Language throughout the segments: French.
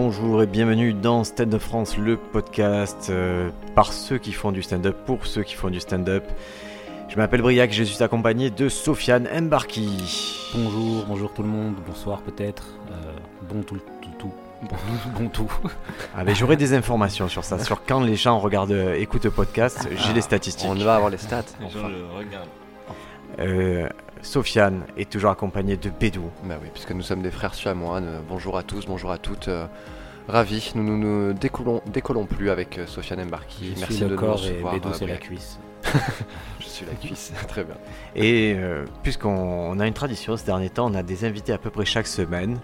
bonjour et bienvenue dans Stand Up France, le podcast euh, par ceux qui font du stand-up, pour ceux qui font du stand-up. Je m'appelle Briac, je suis accompagné de Sofiane Mbarki. Bonjour, bonjour tout le monde, bonsoir peut-être, euh, bon tout, tout, tout, bon, bon tout. Ah ben, J'aurai des informations sur ça, sur quand les gens regardent, euh, écoutent le podcast, j'ai les statistiques. On va avoir les stats. Les gens le regardent. Sofiane est toujours accompagné de Bédou. Bah oui, puisque nous sommes des frères suamois. euh, bonjour à tous, bonjour à toutes. euh, ravis, nous nous, nous décollons, décollons plus avec euh, Sofiane Mbarki. Je Merci suis de le nous corps et recevoir. Bédou c'est la cuisse. Je suis la cuisse, très bien. Et euh, puisqu'on on a une tradition ces derniers temps, on a des invités à peu près chaque semaine.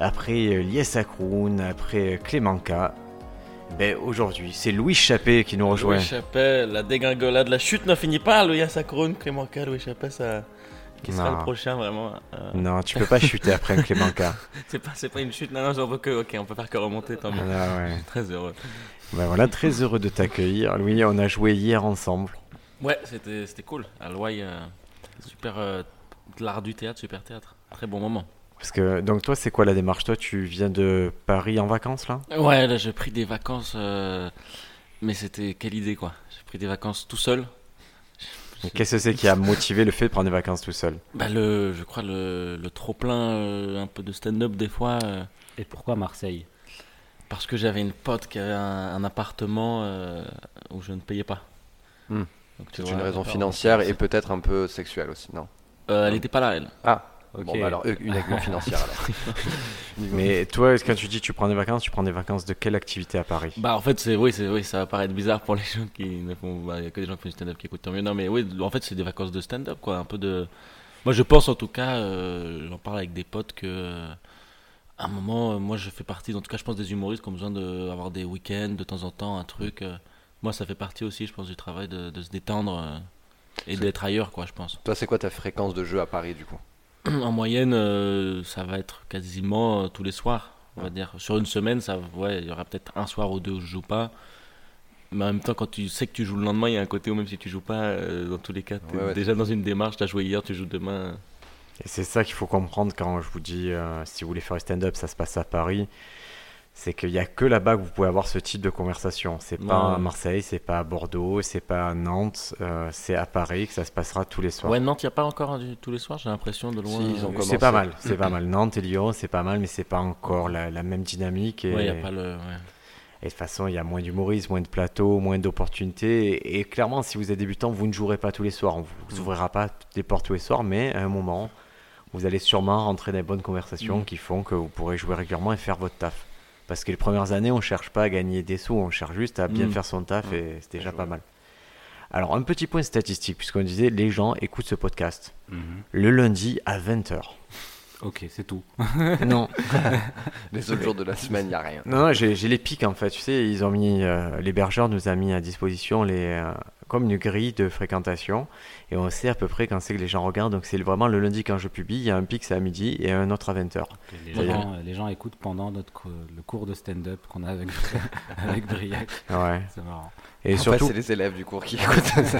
Après euh, Lies Akroun, après Clément K. Ben, aujourd'hui, c'est Louis Chappé qui nous rejoint. Louis Chappelle, la dégringolade, la chute n'en finit pas. Louis K, Louis Chappelle, ça. Qui sera Non. le prochain vraiment euh, Non, tu peux pas chuter après un Clément K. C'est pas, pas une chute, non, non, j'en veux que. Ok, on peut faire que remonter, tant mieux. Ah ouais. Très heureux. Ben voilà, très heureux de t'accueillir. Louis, on a joué hier ensemble. Ouais, c'était, cool. À Loy, euh, super. euh, l'art du théâtre, super théâtre. Très bon moment. Parce que, donc toi, c'est quoi la démarche? Toi, tu viens de Paris en vacances là? Ouais, là j'ai pris des vacances. Mais c'était quelle idée quoi? J'ai pris des vacances tout seul. Qu'est-ce que c'est qui a motivé le fait de prendre des vacances tout seul Bah, le, je crois le, le trop-plein un peu de stand-up des fois. euh, Et pourquoi Marseille? Parce que j'avais une pote qui avait un, un appartement euh, où je ne payais pas. Hmm. Donc, tu C'est vois, une raison financière et peut-être un peu sexuelle aussi, non? Euh, elle n'était pas là, elle. Ah, Ok. bon, bah alors euh, uniquement financière alors. Mais toi, quand tu dis tu prends des vacances, tu prends des vacances de quelle activité à Paris? Bah en fait c'est oui c'est oui ça va paraître bizarre pour les gens qui ne font bah, y a que des gens qui font du stand-up qui écoutent tant mieux non mais oui en fait c'est des vacances de stand-up quoi un peu de moi je pense en tout cas euh, j'en parle avec des potes que euh, à un moment euh, moi je fais partie en tout cas je pense des humoristes qui ont besoin d'avoir des week-ends de temps en temps un truc euh. moi ça fait partie aussi je pense du travail de, de se détendre euh, et d'être ailleurs quoi je pense Toi, c'est quoi ta fréquence de jeu à Paris du coup? En moyenne, euh, ça va être quasiment euh, tous les soirs, on va dire. Sur une semaine, ça, ouais, il y aura peut-être un soir ou deux où je joue pas. Mais en même temps, quand tu sais que tu joues le lendemain, il y a un côté où même si tu joues pas, euh, dans tous les cas, tu Ouais, ouais. déjà dans une démarche, tu as joué hier, tu joues demain. Et c'est ça qu'il faut comprendre quand je vous dis, euh, si vous voulez faire du stand-up, ça se passe à Paris. C'est qu'il n'y a que là-bas que vous pouvez avoir ce type de conversation. C'est pas Ouais. à Marseille, c'est pas à Bordeaux, c'est pas à Nantes, euh, c'est à Paris que ça se passera tous les soirs. Ouais, Nantes, il n'y a pas encore du- tous les soirs, j'ai l'impression de loin. Si, ils ont commencé. c'est pas mal, c'est pas mal. Nantes et Lyon, c'est pas mal, mais c'est pas encore la, la même dynamique. Et, Ouais, il y a pas le. ouais. et de toute façon, il y a moins d'humoristes, moins de plateaux, moins d'opportunités. Et, et clairement, si vous êtes débutant, vous ne jouerez pas tous les soirs. On Mm. vous ouvrira pas des portes tous les soirs, mais à un moment, vous allez sûrement rentrer dans les bonnes conversations Mm. qui font que vous pourrez jouer régulièrement et faire votre taf. Parce que les premières années, on cherche pas à gagner des sous, on cherche juste à bien Mm. faire son taf Mm. et c'est déjà pas mal. Alors, un petit point statistique, puisqu'on disait les gens écoutent ce podcast Mhm. le lundi à 20h. Ok, c'est tout. non, Les autres jours de la semaine, il n'y a rien. Non, non, j'ai j'ai les pics en fait. Tu sais, ils ont mis, euh, l'hébergeur nous a mis à disposition les, euh, comme une grille de fréquentation et on sait à peu près quand c'est que les gens regardent. Donc c'est vraiment le lundi quand je publie, il y a un pic c'est à midi et un autre à 20h. Ok, Les, Ça y est. gens, les gens écoutent pendant notre co- le cours de stand-up qu'on a avec, avec Briac. Ouais. C'est marrant. Et en surtout, c'est les élèves du cours qui écoutent ça.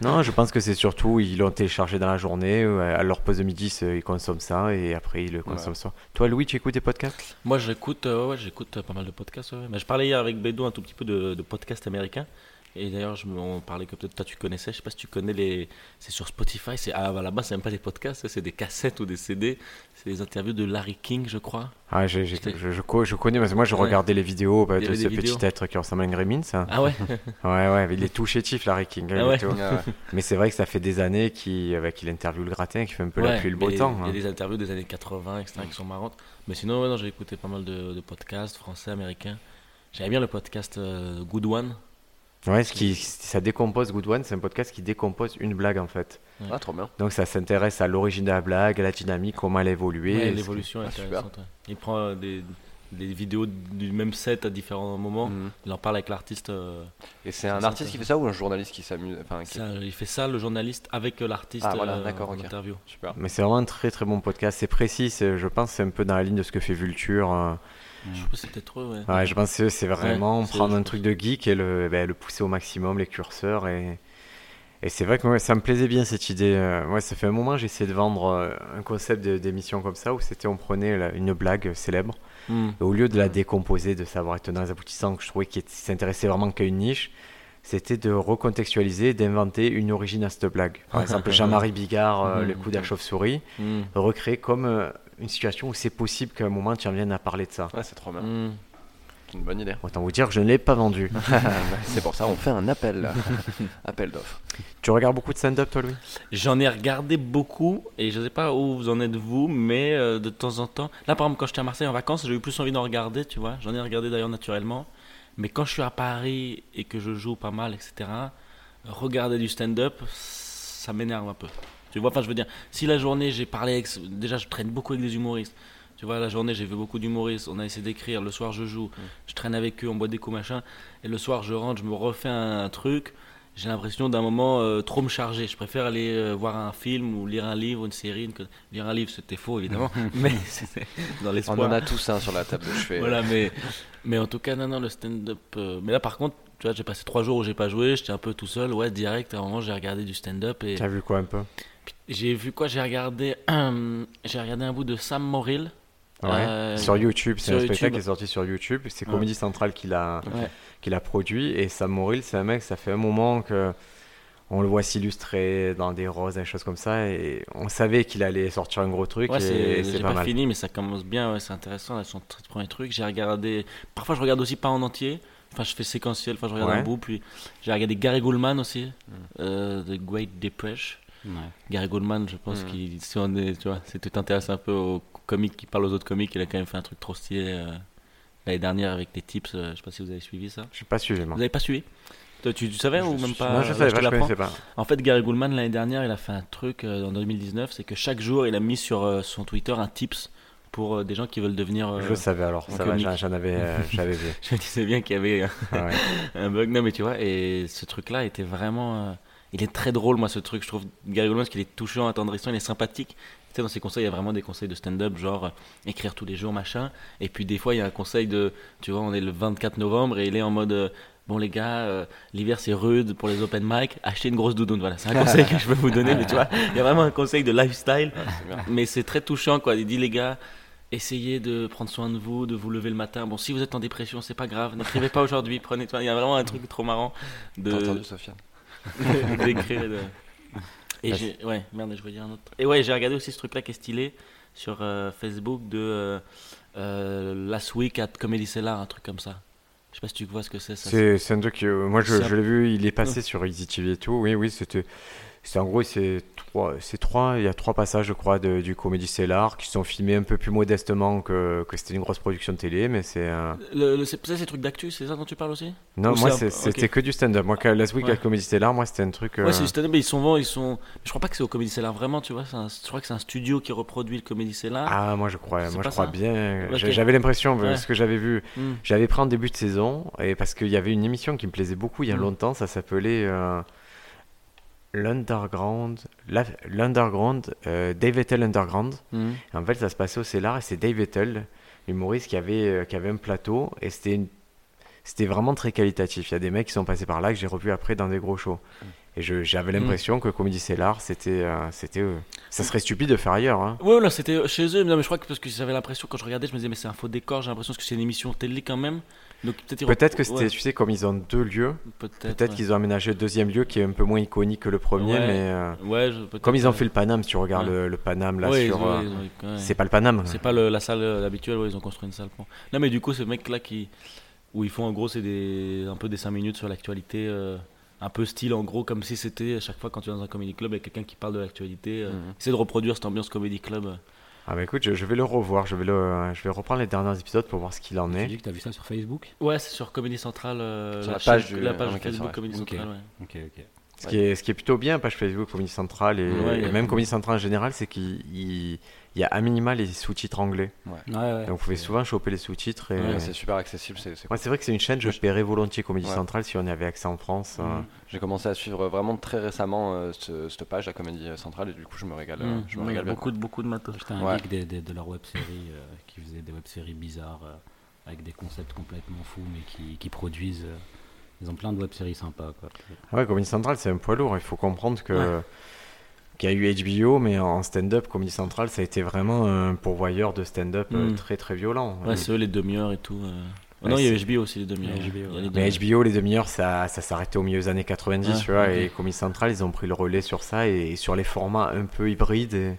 non, je pense que c'est surtout ils l'ont téléchargé dans la journée, euh, à leur pause de midi ils consomment ça et après ils le consomment Ouais. ça. Toi, Louis, tu écoutes des podcasts? Moi, j'écoute euh, ouais, j'écoute euh, pas mal de podcasts. ouais. Mais je parlais hier avec Bédou un tout petit peu de, de podcasts américains. Et d'ailleurs, je me- on parlait que peut-être toi tu connaissais. Je sais pas si tu connais les. C'est sur Spotify. C'est ah, bah, là-bas, c'est même pas des podcasts, c'est des cassettes ou des CD. C'est des interviews de Larry King, je crois. Ah, j'ai- je, je, co- je connais parce que moi je Ouais. regardais les vidéos bah, de ce vidéos. petit être qui ressemble à un gremlin, ça. Ah ouais. Ouais, ouais, il est tout chétif, Larry King. hein, Ah ouais. Ah. Mais c'est vrai que ça fait des années qu'il qu'il interviewe le gratin, qui fait un peu la pluie et le beau temps. Il y a hein. des interviews des années 80, etc., qui sont marrantes. Mais sinon, ouais, non, j'ai écouté pas mal de, de podcasts français, américains. J'aimais bien le podcast euh, Good One. Ouais, ce qui, ça décompose Good One, c'est un podcast qui décompose une blague en fait. Ah, trop bien. Donc ça s'intéresse à l'origine de la blague, à la dynamique, comment elle a évolué. Ouais, L'évolution est Ah, super. intéressante. Il prend euh, des, des vidéos du même set à différents moments. Mhm. Il en parle avec l'artiste. euh, Et c'est un artiste qui fait ça ou un journaliste qui s'amuse enfin, qui- il fait ça, le journaliste, avec l'artiste Ah, voilà, euh, d'accord, en ok. interview. Super. Mais c'est vraiment un très très bon podcast. C'est précis, je pense c'est un peu dans la ligne de ce que fait Vulture. euh. Je c'était trop, ouais. Ouais, je pense que c'est vraiment Ouais, prendre un pense. truc de geek et le, ben, le pousser au maximum, les curseurs. Et, et c'est vrai que ça me plaisait bien cette idée. euh, Moi, ça fait un moment que j'essayais de vendre euh, un concept d'émission comme ça où c'était on prenait la- une blague célèbre Hmm. Et au lieu de la décomposer, de savoir être dans les aboutissants, que je trouvais qu'il s'intéressait vraiment qu'à une niche, c'était de recontextualiser, d'inventer une origine à cette blague. Par exemple, Jean-Marie Bigard, euh, Mhm. le coup de la chauve-souris, recréer comme euh, une situation où c'est possible qu'à un moment tu en viennes à parler de ça. Ouais, c'est trop bien. Hmm. C'est une bonne idée. Autant vous dire que je ne l'ai pas vendu. c'est pour ça on fait un appel. appel d'offres. tu regardes beaucoup de stand-up, toi, Louis? J'en ai regardé beaucoup et je sais pas où vous en êtes vous, mais euh, de temps en temps. Là, par exemple, quand j'étais à Marseille en vacances, j'ai eu plus envie d'en regarder, tu vois. J'en ai regardé d'ailleurs naturellement. Mais quand je suis à Paris et que je joue pas mal, etc., regarder du stand-up, ça m'énerve un peu. Tu vois, enfin, je veux dire, si la journée j'ai parlé avec. Déjà, je traîne beaucoup avec des humoristes. Tu vois, la journée j'ai vu beaucoup d'humoristes, on a essayé d'écrire, le soir je joue, je traîne avec eux, on boit des coups, machin. Et le soir je rentre, je me refais un, truc. J'ai l'impression d'un moment euh, trop me charger. Je préfère aller euh, voir un film ou lire un livre, une série. une Lire un livre, c'était faux évidemment, mais c'était dans On en a tous un sur la table de chevet. Voilà, mais, mais en tout cas, non, non, le stand-up. euh, mais là, par contre, tu vois, j'ai passé trois jours où j'ai pas joué, j'étais un peu tout seul. Ouais, direct, à un moment, j'ai regardé du stand-up et Tu as vu quoi un peu? J'ai vu quoi J'ai regardé, j'ai regardé un bout de Sam Morrill. Ouais. Euh, Sur YouTube, c'est un spectacle YouTube. qui est sorti sur YouTube. C'est Ouais. Comédie Centrale qui l'a Ouais. produit. Et Sam Morrill, c'est un mec, ça fait un moment que on le voit s'illustrer dans des roses, des choses comme ça. Et on savait qu'il allait sortir un gros truc. Ouais, c'est, pas, fini, mais ça commence bien, ouais, c'est intéressant. Là, son premier truc, j'ai regardé. Parfois, je regarde aussi pas en entier. Enfin, je fais séquentiel. Enfin, je regarde Ouais. un bout. Puis, j'ai regardé Gary Goldman aussi, euh, The Great Depression. Ouais. Gary Goldman, je pense Mm. qu'il, si on est, tu vois, si tu t'intéresses un peu aux comiques qui parlent aux autres comiques, il a quand même fait un truc trop stylé euh, l'année dernière avec des tips. euh, je sais pas si vous avez suivi ça. Je suis pas suivi, moi. Vous avez pas suivi? Toi, tu, tu savais ou même pas Moi, je Là, savais te pas, je connaissais pas. En fait, Gary Goldman, l'année dernière, il a fait un truc euh, en 2019, c'est que chaque jour, il a mis sur euh, son Twitter un tips pour euh, des gens qui veulent devenir. euh, Je le savais alors, ça va, comique. j'en j'en avais, euh, j'avais vu. je me disais bien qu'il y avait Ah ouais. un bug. Non, mais tu vois, et ce truc-là était vraiment. Il est très drôle, moi, ce truc. Je trouve Gary Goldman, parce qu'il est touchant, attendrissant, il est sympathique. Tu sais, dans ses conseils, il y a vraiment des conseils de stand-up, genre euh, écrire tous les jours, machin. Et puis, des fois, il y a un conseil de. Tu vois, on est le 24 novembre et il est en mode. euh, Bon les gars, euh, l'hiver c'est rude pour les open mic, achetez une grosse doudoune. Voilà, c'est un conseil que je peux vous donner, mais tu vois, il y a vraiment un conseil de lifestyle, bien. mais c'est très touchant quoi. Il dit les gars, essayez de prendre soin de vous, de vous lever le matin. Bon, si vous êtes en dépression, c'est pas grave, n'écrivez pas aujourd'hui, prenez. Il y a vraiment un truc trop marrant T'as de entendu, Sofiane? d'écrire et de. Et j'ai, ouais, merde, je voulais dire un autre. Et ouais, j'ai regardé aussi ce truc-là qui est stylé sur euh, Facebook de euh, euh, Last Week at Comedy Cellar, un truc comme ça. Je sais pas si tu vois ce que c'est. Ça, C'est c'est un truc que moi je l'ai vu, il est passé sur Easy TV et tout. Oui, oui, c'était. C'est en gros, c'est trois, c'est trois, il y a trois passages, je crois, de- du Comédie Cellar qui sont filmés un peu plus modestement que, que c'était une grosse production de télé, mais c'est. euh, Le, le- c'est, ça, c'est des trucs d'actu, c'est ça dont tu parles aussi? Non, Ou moi, c'est un- c'est- c'était que du stand-up. Moi, Last Week Ouais. à Comédie Cellar, moi, c'était un truc. euh, Ouais, c'est du stand-up, mais ils sont bons, ils sont. Je crois pas que c'est au Comedy Cellar vraiment, tu vois. un- Je crois que c'est un studio qui reproduit le Comedy Cellar. Ah, moi, je crois, C'est moi, je crois ça bien. J'avais l'impression, Ouais. parce que j'avais vu, Hmm. j'avais pris en début de saison, et parce qu'il y avait une émission qui me plaisait beaucoup il y a Mm. longtemps, ça s'appelait euh, l'Underground, l'Underground, euh, Dave Vettel Underground. Et en fait, ça se passait au Cellar, et c'est Dave Vettel, l'humoriste, qui avait, euh, qui avait un plateau, et c'était une- C'était vraiment très qualitatif. Il y a des mecs qui sont passés par là que j'ai revus après dans des gros shows. Et je- j'avais Mm. l'impression que Comedy Cellar, c'était, euh, c'était, euh, ça serait stupide de faire ailleurs. hein. Ouais, là, c'était chez eux. Non, mais je crois que parce que j'avais l'impression, quand je regardais, je me disais, mais c'est un faux décor, j'ai l'impression que c'est une émission télé quand même. Peut-être que c'était, ouais, tu sais, comme ils ont deux lieux, peut-être. ouais. qu'ils ont aménagé le deuxième lieu qui est un peu moins iconique que le premier, Ouais. mais euh, je- comme ils ont fait le Paname, si tu regardes le, le Paname là sur. euh. C'est pas le Paname. C'est pas le- la salle euh, habituelle, ils ont construit une salle. pour- Non, mais du coup, ce mec-là qui. Où ils font en gros, c'est des... un peu des 5 minutes sur l'actualité. euh, Un peu style, en gros, comme si c'était à chaque fois quand tu es dans un comedy club avec quelqu'un qui parle de l'actualité. euh, Mhm. Essayer de reproduire cette ambiance comedy club. euh. Ah bah écoute, je, je vais le revoir, je vais, le, je vais reprendre les derniers épisodes pour voir ce qu'il en Tu est. dis que t'as vu ça sur Facebook? Ouais, c'est sur Comedy Central. euh, Sur la page chaîne- du- la page ok, Facebook c'est Comedy Ok. Central. ouais. Ok, ok. Ce qui, est, ce qui est plutôt bien, page Facebook, Comedy Central et, Ouais, y même Comedy Central en général, c'est qu'il il- il y a à minima les sous-titres anglais. Ouais, ouais. Donc vous pouvez souvent choper les sous-titres. Et... Ouais, C'est super accessible. c'est- vrai que c'est une chaîne, je paierais volontiers Comédie Ouais. Central si on avait accès en France. euh. Mhm. J'ai commencé à suivre vraiment très récemment euh, ce- cette page, la comédie centrale, et du coup je me régale. euh, Mhm. Je me Ouais, régale bien. beaucoup, de, beaucoup de matos. J'étais un Ouais. geek des- des- de leur web série qui faisait des web séries bizarres euh, avec des concepts complètement fous mais qui, qui produisent. Ils ont plein de web séries sympas. Quoi. Ouais, Comédie Central, c'est un poids lourd. Il faut comprendre que Ouais. qu'il y a eu HBO, mais en stand-up, Comedy Central, ça a été vraiment un pourvoyeur de stand-up euh, Mm. très très violent. Ouais, c'est eux les demi-heures et tout. euh. Ouais, non, il y a HBO aussi les demi-heures. Ouais, Mais demi-heures. HBO, les demi-heures, ça, ça s'arrêtait au milieu des années 90, Ouais, tu vois, et Comedy Central, ils ont pris le relais sur ça et, et sur les formats un peu hybrides. Et,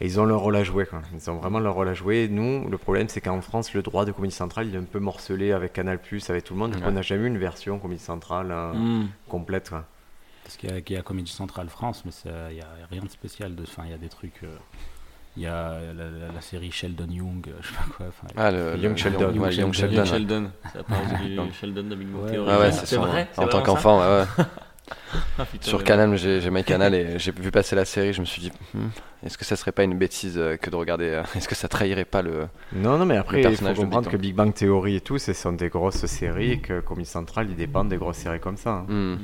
et ils ont leur rôle à jouer, quoi. Ils ont vraiment leur rôle à jouer. Nous, le problème, c'est qu'en France, le droit de Comedy Central, il est un peu morcelé avec Canal+, avec tout le monde. Donc, Ouais. on n'a jamais eu une version Comedy Central euh, Hmm. complète, quoi. Parce qu'il y a, qu'il y a Comedy Central France, mais il n'y a rien de spécial. de- Enfin, il y a des trucs. euh, Il y a la, la- la série Sheldon Young, euh, je sais pas quoi. enfin, Ah, le, Young Sheldon. ouais, Young Young Sheldon. Sheldon. Young. Sheldon. Ça parle du Non. Sheldon de Big Bang Ouais, Theory. Ah ouais, c'est vrai En tant qu'enfant, ouais, ouais. Ah, putain, sur mais- Canal, j'ai j'ai MyCanal et j'ai vu passer la série. Je me suis dit, Hmm, est-ce que ça serait pas une bêtise euh, que de regarder euh, Est-ce que ça trahirait pas le. Non, non, mais après, il faut comprendre que. Big Bang Theory et tout, ce sont des grosses séries et que Comedy Central, ils dépendent des grosses séries comme ça. hein. Hmm.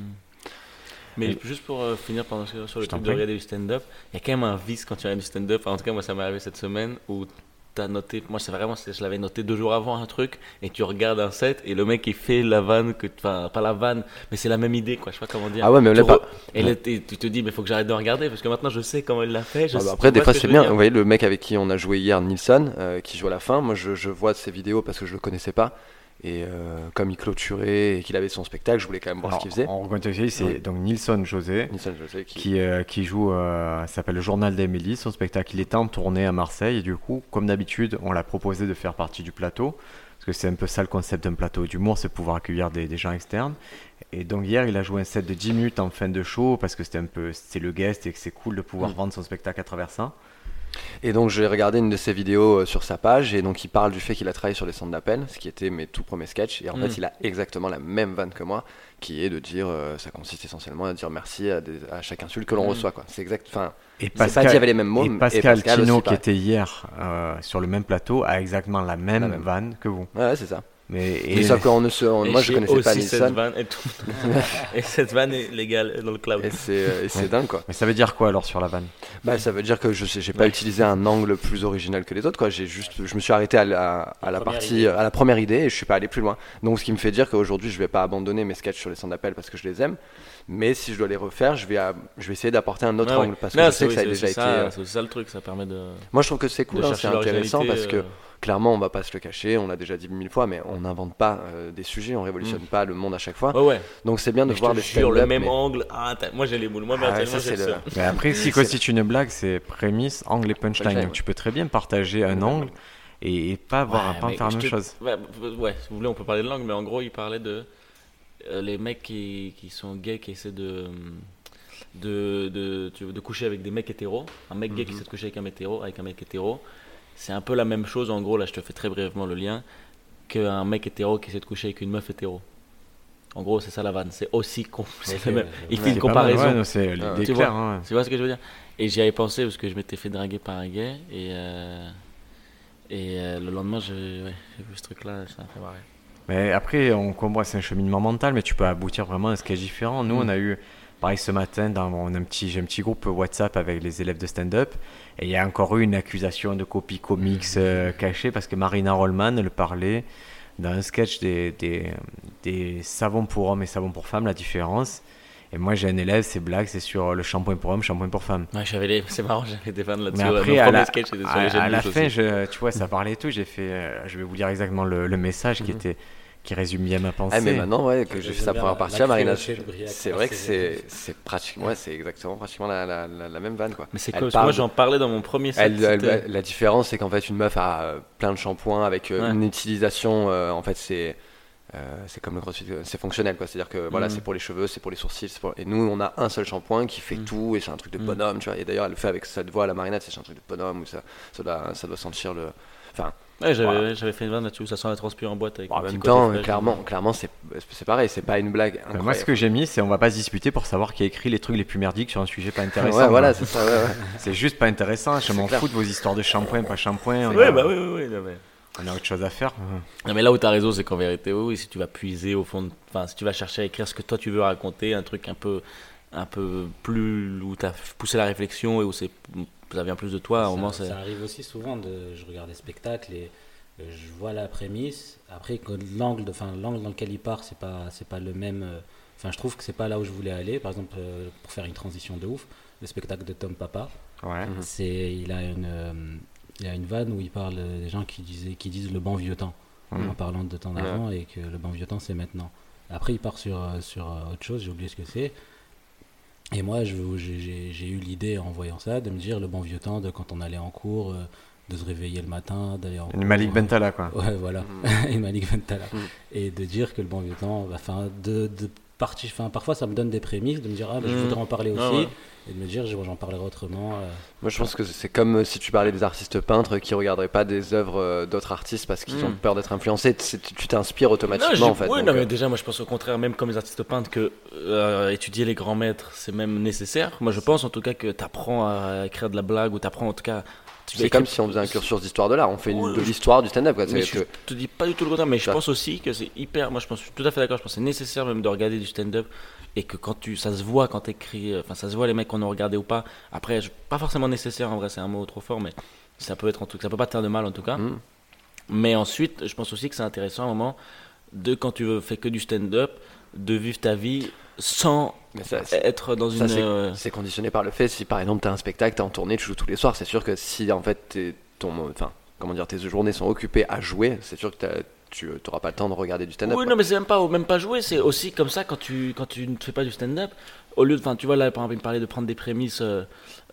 Mais Et- juste pour euh, finir pendant sur sur le truc de regarder du stand-up, il y a quand même un vice quand tu regardes du stand-up. En tout cas, moi, ça m'est arrivé cette semaine où t'as noté. Moi, c'est vraiment, je l'avais noté deux jours avant un truc et tu regardes un set et le mec il fait la vanne que, enfin, pas la vanne, mais c'est la même idée, quoi. Je sais pas comment dire. Ah ouais, mais Tu là, pas- Et là, tu te dis, mais faut que j'arrête de regarder parce que maintenant je sais comment il l'a fait. je Ah bah après, des fois, c'est bien. Vous voyez, le mec avec qui on a joué hier, Nilsson, euh, qui joue à la fin, moi, je, je vois ses vidéos parce que je le connaissais pas. Et euh, comme il clôturait et qu'il avait son spectacle, je voulais quand même voir Alors, ce qu'il faisait. En recontextualisé, c'est Ouais. donc Nilsson José. Qui. qui, euh, qui joue, euh, s'appelle Le Journal d'Amélie. Son spectacle, il était en tournée à Marseille. Et du coup, comme d'habitude, on l'a proposé de faire partie du plateau. Parce que c'est un peu ça le concept d'un plateau d'humour, c'est pouvoir accueillir des, des gens externes. Et donc hier, il a joué un set de 10 minutes en fin de show parce que c'était un peu, c'est le guest et que c'est cool de pouvoir Mm. vendre son spectacle à travers ça. Et donc j'ai regardé une de ses vidéos euh, sur sa page et donc il parle du fait qu'il a travaillé sur les centres d'appel, ce qui était mes tout premiers sketchs. Et en Mm. fait il a exactement la même vanne que moi, qui est de dire, euh, ça consiste essentiellement à dire merci à, des- à chaque insulte que l'on Mm. reçoit. quoi. C'est exact. Enfin, Et c'est pas dit avec les mêmes mots. et mais- Pascal, aussi, Tino, qui était hier euh, sur le même plateau, a exactement la même, La même. vanne que vous. Ouais, c'est ça. Mais, Et et, sauf qu'on ne se, on- Et moi je connaissais pas aussi cette vanne et, tout. et cette vanne est légale dans le cloud. Et c'est euh, et c'est Ouais. dingue quoi. mais ça veut dire quoi alors sur la vanne? Bah, ça veut dire que je sais, j'ai pas Ouais. utilisé un angle plus original que les autres quoi. J'ai juste, je me suis arrêté à la, à la première partie, idée. à la première idée et je suis pas allé plus loin. Donc ce qui me fait dire qu'aujourd'hui je vais pas abandonner mes sketchs sur les centres d'appel parce que je les aime. Mais si je dois les refaire, je vais, à- je vais essayer d'apporter un autre ouais. angle parce que je c'est sais que ça a déjà été. ça, euh, C'est ça le truc, ça permet de, Moi je trouve que c'est cool, hein, c'est intéressant parce que euh, clairement on va pas se le cacher, on l'a déjà dit mille fois, mais on n'invente pas euh, des sujets, on révolutionne pas le monde à chaque fois. Ouais, ouais. Donc c'est bien de Mais voir des jure, le stand-up, même mais- angle. Ah, moi j'ai les boules. Moi, Ah ça, le le-. Mais après, si C'est- constitue une blague, c'est prémisse, angle et punchline. Punchline, Donc ouais. tu peux très bien partager un angle et, et pas avoir Ouais, à pas faire la même te- chose. Ouais, ouais, si vous voulez, on peut parler de langue, mais en gros, il parlait de euh, les mecs qui, qui sont gays qui essaient de, de, de, tu veux, de coucher avec des mecs hétéros. Un mec gay qui Mhm. essaie de coucher avec un, hétéro, avec un mec hétéro. C'est un peu la même chose, en gros, là je te fais très brièvement le lien, qu'un mec hétéro qui essaie de coucher avec une meuf hétéro. En gros, c'est ça la vanne. C'est aussi con. c'est Ok, le même. ouais, Il ouais. fait une comparaison. ouais, c'est Ah, est tu vois. hein. Tu vois ce que je veux dire? Et j'y avais pensé parce que je m'étais fait draguer par un gay et, euh, et euh, le lendemain j'ai ouais, vu ce truc là, ça m'a fait marrer. Mais après, on comprend, c'est un cheminement mental, mais tu peux aboutir vraiment à un sketch différent. Nous, Mm. on a eu, pareil, ce matin, dans, on a un petit, j'ai un petit groupe WhatsApp avec les élèves de stand-up, et il y a encore eu une accusation de copie comics euh, cachée parce que Marina Rollman, elle parlait dans un sketch des, des, des savons pour hommes et savons pour femmes, la différence. Et moi, j'ai un élève, ses blagues, c'est sur le shampoing pour hommes, shampoing pour femmes. Ouais, j'avais c'est marrant, j'avais des fans là-dessus. Après, à la, sketch était sur à- les à la fin, je, tu vois, ça parlait et tout. J'ai fait, euh, je vais vous lire exactement le, le message qui Mhm. était, qui résume bien ma pensée. Ah mais maintenant ouais que j'ai fait sa première la- partie à Marina, c'est vrai que c'est- pratiquement ouais, c'est exactement pratiquement la, la, la, la même vanne quoi. Mais c'est parle moi j'en parlais dans mon premier set. Elle- elle- c'était- la différence, c'est qu'en fait, une meuf a euh, plein de shampoings avec euh, Ouais. une utilisation. euh, en fait, c'est euh, c'est comme le crossfit, c'est fonctionnel, quoi. C'est-à-dire que voilà, Mm. c'est pour les cheveux, c'est pour les sourcils. pour- Et nous, on a un seul shampoing qui fait Mm. tout et c'est un truc de Mm. bonhomme, tu vois. Et d'ailleurs, elle le fait avec cette voix à la marinade, c'est un truc de bonhomme où ça, ça doit, ça doit sentir le. Enfin, Ouais, j'avais Voilà. fait une vanne là-dessus, ça sent la transpu en boîte avec en un petit même temps, clairement, clairement, c'est c'est pareil, c'est pas une blague. Incroyable. moi, ce que j'ai mis, c'est on va pas se disputer pour savoir qui a écrit les trucs les plus merdiques sur un sujet pas intéressant. ouais, voilà, c'est ça. Ouais, ouais. c'est juste pas intéressant. Je m'en fous de vos histoires de shampoing, pas shampoing. On, Ouais, a, bah oui, oui, oui. non, mais... on a autre chose à faire. Non, mais là où tu as raison, c'est qu'en vérité, oui, si tu vas puiser au fond, de- enfin, si tu vas chercher à écrire ce que toi tu veux raconter, un truc un peu, un peu plus où tu as poussé la réflexion et où c'est, ça vient plus de toi, à un ça, moment, c'est. ça arrive aussi souvent de je regarde des spectacles et euh, je vois la prémisse après que l'angle enfin l'angle dans lequel il part c'est pas c'est pas le même euh, enfin je trouve que c'est pas là où je voulais aller par exemple euh, pour faire une transition de ouf le spectacle de Tom Papa. Ouais. Mhm. C'est, il a une, il a une vanne où il parle des gens qui disaient, qui disent le bon vieux temps, Mhm. en parlant de temps d'avant et que le bon vieux temps c'est maintenant. Après, il part sur sur autre chose, j'ai oublié ce que c'est. Et moi, je, j'ai, j'ai- j'ai eu l'idée en voyant ça de me dire le bon vieux temps de quand on allait en cours, euh, de se réveiller le matin, d'aller en Une cours. Malik Bentala, quoi. Ouais, voilà, Mhm. et Malik Bentala. Mm. Et de dire que le bon vieux temps, bah, enfin, de, de partir, enfin, parfois ça me donne des prémices de me dire, ah, bah, je Mm. voudrais en parler aussi, Ah ouais. Et de me dire, je- j'en parlerai autrement. euh. Moi, je pense que c'est comme euh, si tu parlais des artistes peintres qui regarderaient pas des œuvres euh, d'autres artistes parce qu'ils ont peur d'être influencés. Tu t'inspires automatiquement, en fait. Oui, donc, non, mais déjà, moi je pense au contraire, même comme les artistes peintres, que euh, étudier les grands maîtres, c'est même nécessaire. Moi je pense en tout cas que tu apprends à écrire de la blague ou tu apprends en tout cas. c'est comme si on faisait un cursus d'histoire de l'art. On fait une- de l'histoire du stand-up. quoi. Mais C'est je que- te dis pas du tout le contraire, mais je pense aussi que c'est hyper. Moi je pense, je suis tout à fait d'accord, je pense que c'est nécessaire même de regarder du stand-up et que quand tu. Ça se voit quand tu écris, enfin ça se voit les mecs qu'on a regardé ou pas. Après, je- pas forcément nécessaire en vrai, c'est un mot trop fort, mais ça peut être en tout ça peut pas te faire de mal en tout cas. Mm. Mais ensuite, je pense aussi que c'est intéressant à un moment de quand tu veux, fais que du stand-up, de vivre ta vie sans ça, être dans Ça, une. c'est- euh, C'est conditionné par le fait, si par exemple tu as un spectacle, tu es en tournée, tu joues tous les soirs, c'est sûr que si en fait t'es- ton, enfin, comment dire, tes journées sont occupées à jouer, c'est sûr que t'as- tu n'auras pas le temps de regarder du stand-up. Oui, quoi. non, mais c'est même pas, même pas jouer, c'est aussi comme ça quand tu, quand tu ne fais pas du stand-up. Au lieu de, enfin, tu vois, là, par exemple, il me parlait de prendre des prémices euh,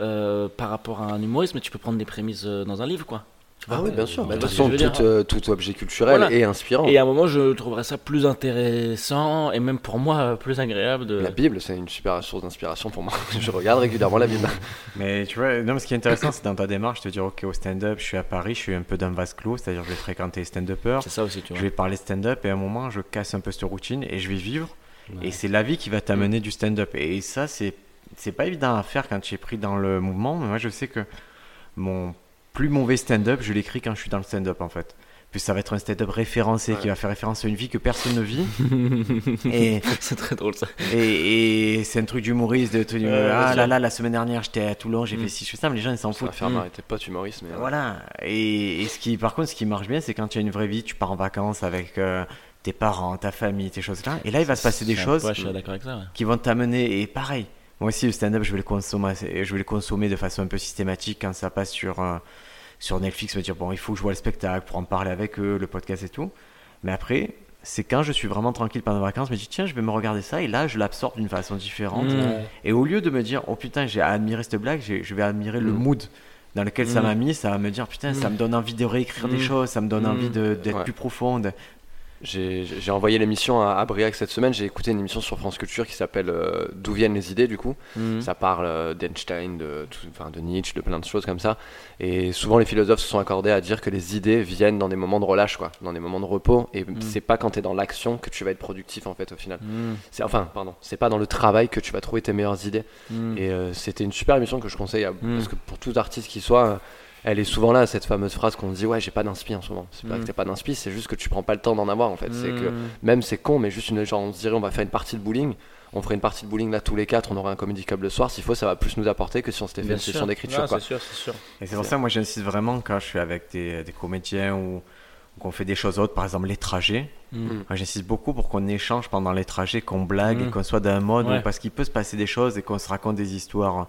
euh, par rapport à un humoriste, mais tu peux prendre des prémices euh, dans un livre, quoi. Ah oui, bien sûr. Bah, de vois toute façon, je tout, dire euh, tout objet culturel Voilà. est inspirant. Et à un moment, je trouverais ça plus intéressant et même pour moi plus agréable de. La Bible, c'est une super source d'inspiration pour moi. je regarde régulièrement la Bible. Mais tu vois, non, mais ce qui est intéressant, c'est dans ta démarche, te dire, ok, au stand-up, je suis à Paris, je suis un peu d'un vase clos, c'est-à-dire je vais fréquenter les stand-uppers, C'est ça aussi, tu je vois. vais parler stand-up, et à un moment, je casse un peu cette routine et je vais vivre. Ouais. Et c'est la vie qui va t'amener du stand-up. Et ça, c'est c'est pas évident à faire quand tu es pris dans le mouvement. Mais moi, je sais que mon plus mauvais stand-up, je l'écris quand je suis dans le stand-up, en fait. Puis ça va être un stand-up référencé qui va faire référence à une vie que personne ne vit. et c'est très drôle ça. et, et c'est un truc d'humoriste. De, ah là là, la semaine dernière, j'étais à Toulon, j'ai Mm. fait ci, je fais ça, mais les gens, ils s'en foutent. faire Mm. tes potes humoristes. Mais, euh, Voilà. Et, et ce qui, par contre, ce qui marche bien, c'est quand tu as une vraie vie, tu pars en vacances avec euh, tes parents, ta famille, tes choses là. Et là, il va se passer des choses avec ça. ouais. qui vont t'amener. Et pareil, moi aussi, le stand-up, je vais le consommer, je vais le consommer de façon un peu systématique quand ça passe sur, euh, sur Netflix, me dire bon, il faut que je vois le spectacle pour en parler avec eux, le podcast et tout. Mais après, c'est quand je suis vraiment tranquille pendant les vacances, je me dis tiens, je vais me regarder ça, et là, je l'absorbe d'une façon différente. Et au lieu de me dire, oh putain, j'ai admiré cette blague, je vais admirer le Mm. mood dans lequel ça Mm. m'a mis, ça va me dire, putain, ça Mm. me donne envie de réécrire des choses, ça me donne envie d'être Ouais. plus profonde. J'ai envoyé l'émission à, à Briac cette semaine. J'ai écouté une émission sur France Culture qui s'appelle euh, D'où viennent les idées, du coup. Mhm. Ça parle euh, d'Einstein, de, Nietzsche, de plein de choses comme ça. Et souvent, les philosophes se sont accordés à dire que les idées viennent dans des moments de relâche, quoi, dans des moments de repos. Et c'est pas quand tu es dans l'action que tu vas être productif, en fait, au final. Mhm. C'est Enfin, pardon, c'est pas dans le travail que tu vas trouver tes meilleures idées. Mhm. Et euh, c'était une super émission que je conseille, à- Mm. parce que pour tout artiste qui soit, euh, elle est souvent là, cette fameuse phrase qu'on dit Ouais, j'ai pas d'inspi en ce moment. C'est pas Mm. que t'as pas d'inspi, c'est juste que tu prends pas le temps d'en avoir, en fait. C'est que Mhm. même c'est con, mais juste une genre, on se dirait on va faire une partie de bowling. On ferait une partie de bowling là tous les quatre, on aurait un comedy club le soir. S'il faut, ça va plus nous apporter que si on s'était fait Bien une sûr. session d'écriture. Quoi. C'est sûr, c'est sûr. Et c'est pour ça, moi, j'insiste vraiment quand je suis avec des, des comédiens ou, qu'on fait des choses autres, par exemple les trajets. Mm. J'insiste beaucoup pour qu'on échange pendant les trajets, qu'on blague et Mm. qu'on soit d'un mode où- parce qu'il peut se passer des choses et qu'on se raconte des histoires.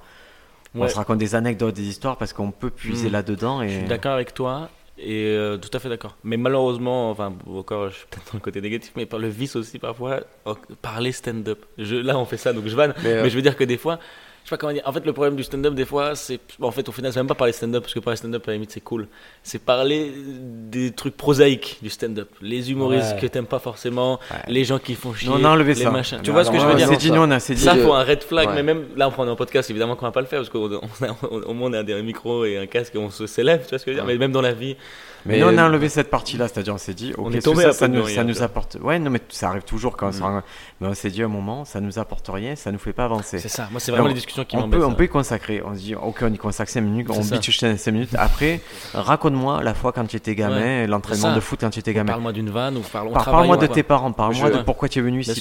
On se raconte des anecdotes, des histoires parce qu'on peut puiser Mm. là-dedans. Et... Je suis d'accord avec toi et euh, tout à fait d'accord. Mais malheureusement, enfin, encore, je suis peut-être dans le côté négatif, mais par le vice aussi parfois, euh, parler stand-up. Là, on fait ça, donc je vanne. Mais, euh, Mais je veux dire que des fois, je sais pas comment dire. En fait, le problème du stand-up, des fois, c'est. bon, en fait, au final, c'est même pas parler stand-up, parce que parler stand-up, à la limite, c'est cool. C'est parler des trucs prosaïques du stand-up. Les humoristes Ouais. que t'aimes pas forcément, Ouais. les gens qui font chier. Non, on a enlevé les ça. machins. Tu vois ce que je veux dire? s'est dit, nous, on a s'est dit. ça, faut un red flag, Ouais. mais même là, on prend un podcast, évidemment qu'on va pas le faire parce qu'au au moins on a des micros et un casque et on se s'élève, tu vois ce que je veux dire? Mais même dans la vie, Mais Mais, nous, on a euh, enlevé cette partie-là, c'est-à-dire on s'est dit, ok, On est tout tombé ça, un ça nous, ça apporte. Ouais, non, mais ça arrive toujours quand on se Mm. rend- Mais on s'est dit à un moment, ça nous apporte rien, ça nous fait pas avancer. c'est ça. Moi, c'est vraiment Donc, les discussions qui On m'embêtent. peut, on peut y consacrer. On se dit, ok, on y consacre 5 minutes, on bitch 5 minutes. Après, raconte-moi la fois quand tu étais gamin, Ouais. l'entraînement de foot quand tu étais gamin. Parle-moi d'une vanne ou parle, Parle-moi de tes parents, parle-moi de pourquoi tu es venu ici. Et,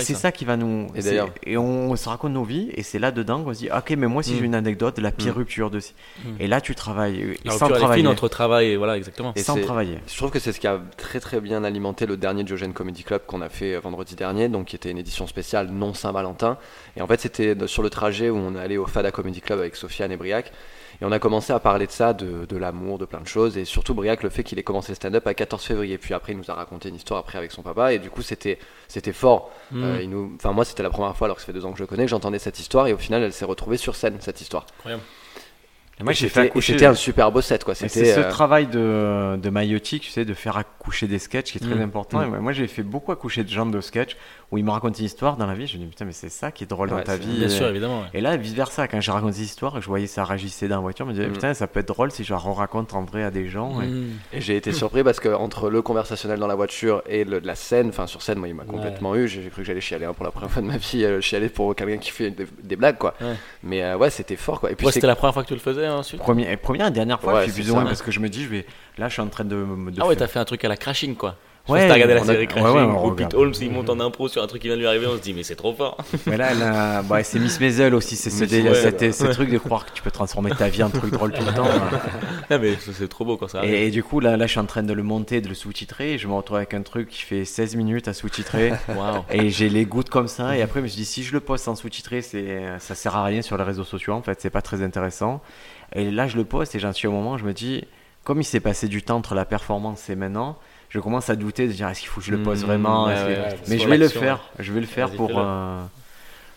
c'est ça. qui va nous. Et c'est- d'ailleurs- Et on se raconte nos vies, et c'est là-dedans qu'on se dit, ok, mais moi, si Mm. j'ai une anecdote, la pire Mm. rupture de. Mm. Et là, tu travailles. Et La sans rupture, fine entre travail et voilà, exactement. Et Sans travailler. Je trouve que c'est ce qui a très très bien alimenté le dernier Diogène Comedy Club qu'on a fait euh, vendredi dernier, donc qui était une édition spéciale non Saint-Valentin. Et en fait, c'était de- sur le trajet où on est allé au Fada Comedy Club avec Sofiane et Briac. Et on a commencé à parler de ça, de, de l'amour, de plein de choses. Et surtout, Briac, le fait qu'il ait commencé le stand-up à 14 février. Puis après, il nous a raconté une histoire après avec son papa. Et du coup, c'était c'était fort. Mm. Euh, il nous... Enfin, moi, c'était la première fois, alors que ça fait deux ans que je le connais, que j'entendais cette histoire. Et au final, elle s'est retrouvée sur scène, cette histoire. Incroyable. Et moi, j'ai fait accoucher. C'était un super beau set, quoi. C'était. ce euh, travail de, de Maiotti, tu sais, de faire accoucher des sketchs qui est très Mm. important. Mm. Et moi, j'ai fait beaucoup accoucher de gens de sketchs où ils me racontent une histoire dans la vie. Je me dis, putain, mais c'est ça qui est drôle Ouais, dans ta vie. Bien Et- sûr, évidemment. ouais. Et là, vice versa, quand j'ai raconté cette histoire et que je voyais ça réagissait dans la voiture, je me disais, Mm. putain, ça peut être drôle si je la raconte en vrai à des gens. et- Mm. Et j'ai été surpris parce que entre le conversationnel dans la voiture et le, la scène, enfin sur scène, moi il m'a Ouais. complètement eu. J'ai cru que j'allais chialer hein, pour la première fois de ma vie, euh, chialer pour quelqu'un qui fait des, des blagues quoi. Ouais. Mais euh, ouais, c'était fort quoi. Et puis c'était la première fois que tu le faisais hein, ensuite Première, et première et dernière fois, Ouais, je suis c'est plus ou moins parce que je me dis, je vais, là, je suis en train de. de Ah ouais, t'as fait un truc à la crashing quoi. Je Ouais, regardé la série ouais, Crashing, ouais, on où regarde. Pete Holmes il monte en impro sur un truc qui vient de lui arriver, on se dit mais c'est trop fort. Mais là, bah, c'est Miss Maisel aussi, c'est ce, délire- ouais, truc de croire que tu peux transformer ta vie en truc drôle tout le temps. hein. Ah mais c'est trop beau quand ça arrive. Et, et du coup, là, là, je suis en train de le monter, de le sous-titrer. Et je me retrouve avec un truc qui fait 16 minutes à sous-titrer. Et j'ai les gouttes comme ça. Et après, je me suis dit, si je le poste sans sous-titrer, c'est, ça sert à rien sur les réseaux sociaux. En fait, c'est pas très intéressant. Et là, je le poste et j'en suis au moment où je me dis, comme il s'est passé du temps entre la performance et maintenant, je commence à douter de dire, est-ce qu'il faut que je le poste Mmh, vraiment ouais, Est-ce que- ouais, ouais, Mais je vais le faire. Je vais le faire pour. euh,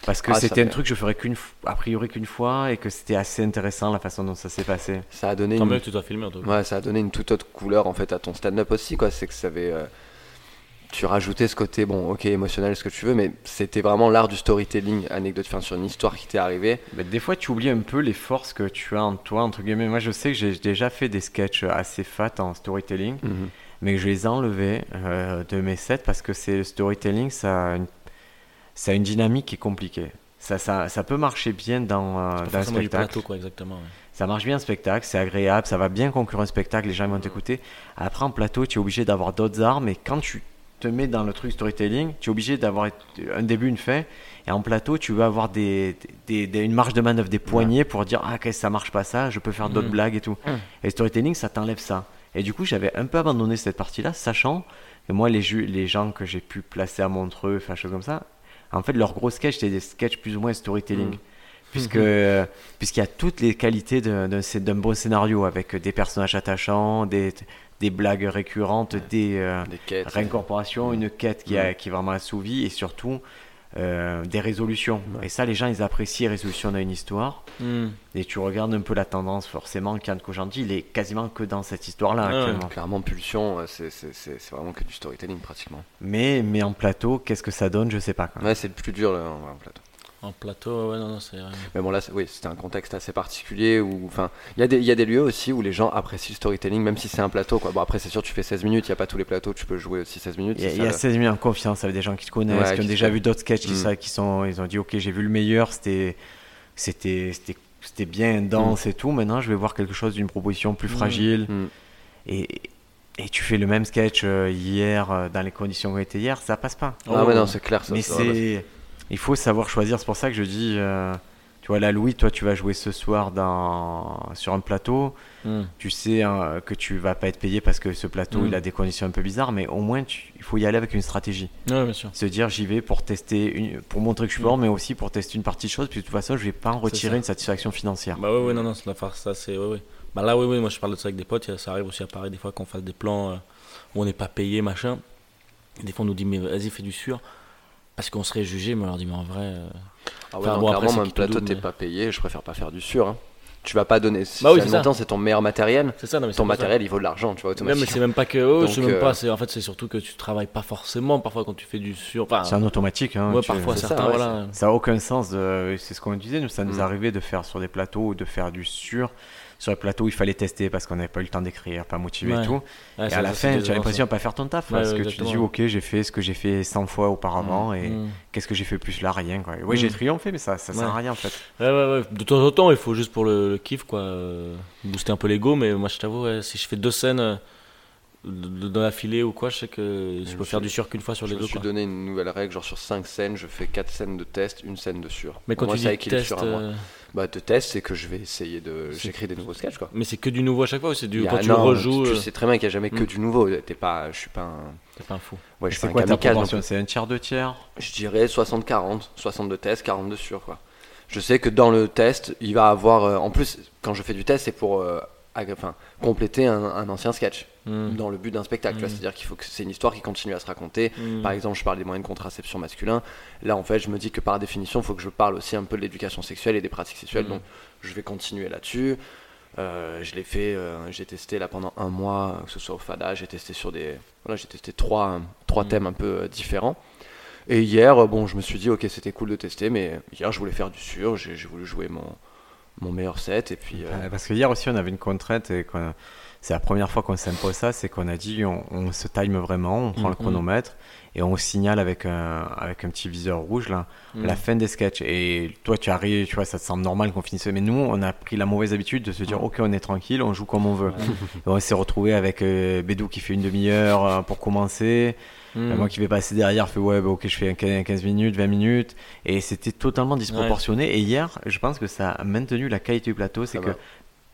Parce que Ah, c'était un fait- truc que je ferais qu'une, a priori qu'une fois et que c'était assez intéressant la façon dont ça s'est passé. ça a donné Tant une... mieux que tu dois filmer en tout cas. ouais, ça a donné une toute autre couleur en fait à ton stand-up aussi quoi. C'est que ça avait euh, tu rajoutais ce côté bon ok émotionnel ce que tu veux mais c'était vraiment l'art du storytelling anecdote enfin sur une histoire qui t'est arrivée Mais des fois, tu oublies un peu les forces que tu as en toi, entre guillemets. Moi, je sais que j'ai déjà fait des sketchs assez fat en storytelling, mais que je les ai enlevés euh, de mes sets parce que c'est le storytelling, ça a une, ça a une dynamique qui est compliquée. Ça, ça, ça peut marcher bien dans, euh, dans un spectacle. plateau quoi exactement. ouais. Ça marche bien un spectacle, c'est agréable, ça va bien conclure un spectacle, les gens vont t'écouter. Après, en plateau, tu es obligé d'avoir d'autres armes, et quand tu te mets dans le truc storytelling, tu es obligé d'avoir un début, une fin. Et en plateau, tu veux avoir des, des- des- une marge de manœuvre, des poignées pour dire Ah, ok, ça marche pas ça, je peux faire d'autres Mhm. blagues et tout. Mhm. Et storytelling, ça t'enlève ça. Et du coup, j'avais un peu abandonné cette partie-là, sachant que moi, les, les gens que j'ai pu placer à Montreux, enfin, choses comme ça, en fait, leurs gros sketchs, c'était des sketchs plus ou moins storytelling. Mhm. Puisque, puisqu'il y a toutes les qualités d'un, d'un, d'un bon scénario, avec des personnages attachants, des, des blagues récurrentes, des euh, des quêtes réincorporations, une quête qui, a, qui est vraiment assouvie, et surtout euh, des résolutions. Et ça, les gens, ils apprécient les résolutions d'une histoire. Hmm. Et tu regardes un peu la tendance, forcément, Kian Kojandi, il est quasiment que dans cette histoire-là Ouais, actuellement. clairement pulsion euh, c'est c'est- c'est- c'est vraiment que du storytelling pratiquement Mais, mais en plateau, qu'est-ce que ça donne? Je sais pas. ouais c'est le plus dur là, en plateau En plateau, ouais, non, non, c'est. Mais bon là, oui, c'était un contexte assez particulier où, enfin, il y, a des- il y a des lieux aussi où les gens apprécient le storytelling, même si c'est un plateau. Quoi. Bon après, c'est sûr, tu fais 16 minutes, il y a pas tous les plateaux, tu peux jouer aussi 16 minutes. Il y a, c'est il y a ça, 16 000 en confiance avec des gens qui te connaissent, Ouais, qui ont déjà vu d'autres sketchs, qui, Mm. savent- qui sont, ils ont dit ok j'ai vu le meilleur, c'était c'était c'était c'était bien dense et tout. Maintenant je vais voir quelque chose d'une proposition plus Mm. fragile. Et, et tu fais le même sketch euh, hier euh, dans les conditions ont été hier, ça passe pas. Ah Oh. ouais, non, c'est clair. Ça, Mais c'est il faut savoir choisir. C'est pour ça que je dis. euh, tu vois, là, Louis, toi, tu vas jouer ce soir dans, sur un plateau. Hmm. Tu sais hein, que tu vas pas être payé parce que ce plateau, Mm. il a des conditions un peu bizarres, mais au moins, tu- il faut y aller avec une stratégie Ouais, bien sûr. se dire j'y vais pour tester une, pour montrer que je suis Mm. fort mais aussi pour tester une partie de choses puis de toute façon je vais pas en retirer une satisfaction financière Bah ouais, ouais, non, non, c'est la farce, ça, c'est. Ouais, ouais. Bah là, oui, oui, moi je parle de ça avec des potes, ça arrive aussi à Paris des fois qu'on fasse des plans euh, où on n'est pas payé, machin. Des fois on nous dit, mais vas-y, fais du sûr. Parce qu'on serait jugé, mais on leur dit, mais en vrai. euh, Ah ouais, Enfin, non, bon, après, clairement, c'est même plateau, t'es mais- pas payé, je préfère pas faire du sûr. hein. Tu vas pas donner. Si Bah oui, c'est ton meilleur matériel. C'est ça, non, mais c'est Ton ça. matériel, il vaut de l'argent, tu vois, Ouais, mais automatiquement. c'est même pas que. Oh, je sais Donc, même euh, pas, en fait, c'est surtout que tu travailles pas forcément parfois quand tu fais du sur. Enfin, c'est un automatique hein, ouais, tu- parfois c'est ça, certains, ouais, voilà. ça a aucun sens de- c'est ce qu'on disait nous ça nous Mm. arrivait de faire sur des plateaux ou de faire du sur sur les plateaux il fallait tester parce qu'on n'avait pas eu le temps d'écrire pas motivé Ouais. et tout Ouais, et à la fin tu as l'impression de pas faire ton taf Ouais, parce ouais, que tu te dis ok j'ai fait ce que j'ai fait 100 fois auparavant et Mm. qu'est-ce que j'ai fait plus là? Rien quoi ouais j'ai Mm. triomphé mais ça ça sert à rien en fait Ouais, ouais, ouais. De temps en temps, il faut juste pour le, le kiff, quoi, euh, booster un peu l'ego. Mais moi, je t'avoue, ouais, si je fais deux scènes euh, dans la filée ou quoi, je sais que je Je peux me faire suis- du sur qu'une fois sur Je les me deux. suis Quoi. donné une nouvelle règle, genre sur 5 scènes, je fais 4 scènes de test, une scène de sûr. Mais quand Moi, tu ça dis test, sur euh, Bah, de test, c'est que je vais essayer de. J'écris des nouveaux sketchs, quoi. mais c'est que du nouveau à chaque fois ou c'est du a- quand tu non, rejoues Tu, euh, tu sais très bien qu'il n'y a jamais que Mm. du nouveau. T'es pas, je suis pas un. T'es pas un fou. Ouais, je suis c'est pas quoi un kamikaze. c'est un tiers deux tiers. Je dirais 60-40. 60 de test, 40 de sûr, quoi. Je sais que dans le test, il va avoir. euh, en plus, quand je fais du test, c'est pour euh, enfin, compléter un, un ancien sketch Mm. dans le but d'un spectacle. tu vois. Mm. C'est-à-dire qu'il faut que c'est une histoire qui continue à se raconter. Mm. Par exemple, je parle des moyens de contraception masculin. Là, en fait, je me dis que par définition, il faut que je parle aussi un peu de l'éducation sexuelle et des pratiques sexuelles. Donc, je vais continuer là-dessus. Euh, je l'ai fait, euh, j'ai testé là pendant un mois, que ce soit au FADA, j'ai testé sur des, voilà, j'ai testé trois, trois thèmes un peu euh, différents. Et hier, bon, je me suis dit, ok, c'était cool de tester, mais hier, je voulais faire du sûr, j'ai voulu jouer mon, mon meilleur set, et puis. euh, Parce que hier aussi, on avait une contrainte et c'est la première fois qu'on s'impose ça, c'est qu'on a dit on, on se time vraiment, on prend le Mhm. chronomètre et on signale avec un, avec un petit viseur rouge là, Mm. la fin des sketchs. Et toi, tu arrives, tu vois, ça te semble normal qu'on finisse. Mais nous, on a pris la mauvaise habitude de se dire ok, on est tranquille, on joue comme on veut. On s'est retrouvé avec euh, Bédou qui fait une demi-heure euh, pour commencer. Moi qui vais passer derrière, fait ouais, bah, ok, je fais un 15 15 minutes, 20 minutes. Et c'était totalement disproportionné. Et hier, je pense que ça a maintenu la qualité du plateau. C'est Ça que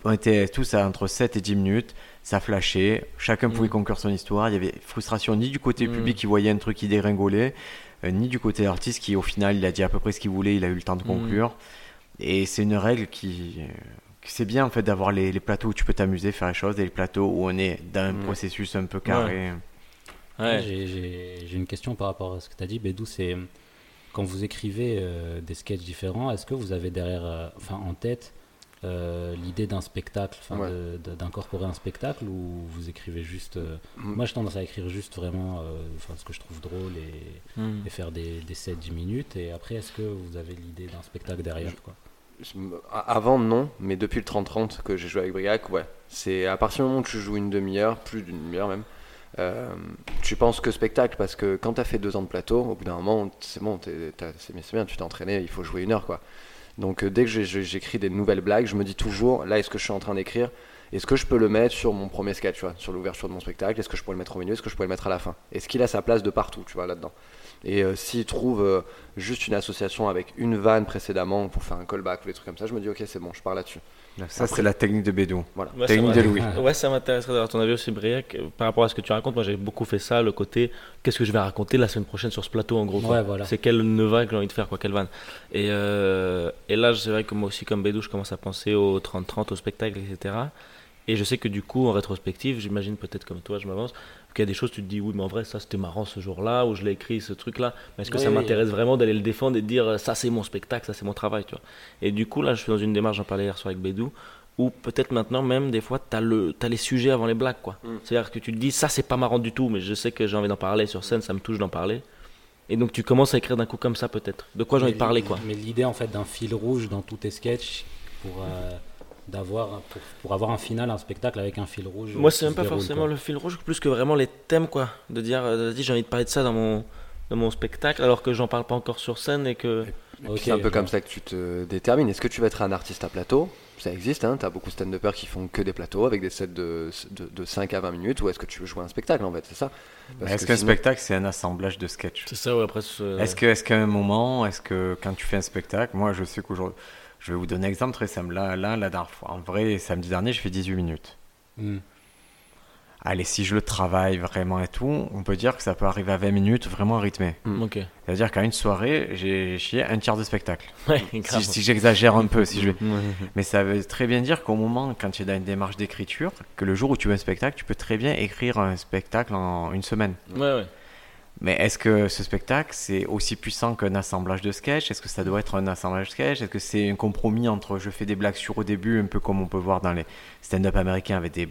on était tous à entre 7 et 10 minutes. Ça flashait. Chacun pouvait Mm. conclure son histoire. Il y avait frustration ni du côté Mm. public qui voyait un truc qui dégringolait, euh, ni du côté artiste qui, au final, il a dit à peu près ce qu'il voulait. Il a eu le temps de conclure. Et c'est une règle qui. euh, C'est bien en fait d'avoir les, les plateaux où tu peux t'amuser, faire les choses, et les plateaux où on est dans un processus un peu carré. Ouais. J'ai- une question par rapport à ce que tu as dit, Bédou. C'est quand vous écrivez euh, des sketchs différents, est-ce que vous avez derrière, euh, enfin en tête, euh, l'idée d'un spectacle, Ouais. d'incorporer un spectacle ou vous écrivez juste. Mm. Moi, j'ai tendance à écrire juste vraiment ce que je trouve drôle et, Mm. et faire des, des 7-10 minutes. Et après, est-ce que vous avez l'idée d'un spectacle derrière quoi? Je Avant, non, mais depuis le 30-30 que j'ai joué avec Briac, ouais. C'est à partir du moment où tu joues une demi-heure, plus d'une demi-heure même, euh, tu penses que spectacle parce que quand tu as fait deux ans de plateau, au bout d'un moment, c'est bon, t'as- c'est bien, tu t'es entraîné, il faut jouer une heure quoi. Donc euh, dès que j'écris des nouvelles blagues, je me dis toujours, là, est-ce que je suis en train d'écrire? Est-ce que je peux le mettre sur mon premier sketch, tu vois, sur l'ouverture de mon spectacle? Est-ce que je pourrais le mettre au milieu? Est-ce que je pourrais le mettre à la fin? Est-ce qu'il a sa place de partout, tu vois, là-dedans? Et euh, s'il trouve juste une association avec une vanne précédemment pour faire un callback ou des trucs comme ça, je me dis, ok, c'est bon, je pars là-dessus. Ça, c'est la technique de Bédou. Voilà. Ouais, Technique de Louis. Ouais, ça m'intéresserait d'avoir ton avis aussi, Briac. Par rapport à ce que tu racontes, moi j'ai beaucoup fait ça, le côté qu'est-ce que je vais raconter la semaine prochaine sur ce plateau en gros. quoi. Ouais, voilà. C'est quelle neva que j'ai envie de faire, quoi, quelle vanne. Et, euh, et là, c'est vrai que moi aussi, comme Bédou, je commence à penser au 30-30, au spectacle, etc. Et je sais que du coup, en rétrospective, j'imagine peut-être comme toi, je m'avance, qu'il y a des choses, tu te dis, oui, mais en vrai, ça c'était marrant ce jour-là, où je l'ai écrit, ce truc-là. Mais est-ce que Oui, ça oui. m'intéresse vraiment d'aller le défendre et de dire, ça c'est mon spectacle, ça c'est mon travail, tu vois. Et du coup, là, je suis dans une démarche, j'en parlais hier soir avec Bédou, où peut-être maintenant même des fois tu as, le, t'as les sujets avant les blagues quoi. Mm. C'est-à-dire que tu te dis ça c'est pas marrant du tout mais je sais que j'ai envie d'en parler sur scène, ça me touche d'en parler. Et donc tu commences à écrire d'un coup comme ça peut-être. De quoi j'ai envie de parler quoi. Mais l'idée en fait d'un fil rouge dans tous tes sketchs pour, euh, d'avoir, pour, pour avoir un final, un spectacle avec un fil rouge. Moi c'est même pas déroule, forcément quoi. le fil rouge plus que vraiment les thèmes quoi. De dire euh, vas-y j'ai envie de parler de ça dans mon, dans mon spectacle alors que j'en parle pas encore sur scène et que... C'est un peu comme vois. ça que tu te détermines. Est-ce que tu vas être un artiste à plateau? Ça existe, hein, tu as beaucoup de stand-uppers qui font que des plateaux avec des sets de, de, de 5 à 20 minutes, ou est-ce que tu veux jouer un spectacle en fait, c'est ça Est-ce qu'un sinon- spectacle, c'est un assemblage de sketchs? C'est ça ouais après... est-ce qu'à un moment, est-ce que quand tu fais un spectacle, moi je sais qu'aujourd'hui, je vais vous donner un exemple très simple. Là, là, la dernière fois, en vrai, samedi dernier, je fais 18 minutes. Hmm. Allez, si je le travaille vraiment et tout, on peut dire que ça peut arriver à 20 minutes vraiment rythmé. Ok. C'est-à-dire qu'à une soirée, j'ai chié un tiers de spectacle. Ouais, Si, j'exagère un peu, si je vais. Ouais. Mais ça veut très bien dire qu'au moment, quand tu es dans une démarche d'écriture, que le jour où tu veux un spectacle, tu peux très bien écrire un spectacle en une semaine. Ouais ouais. Mais est-ce que ce spectacle, c'est aussi puissant qu'un assemblage de sketchs? Est-ce que ça doit être un assemblage de sketchs? Est-ce que c'est un compromis entre je fais des blagues sur au début, un peu comme on peut voir dans les stand-up américains avec des,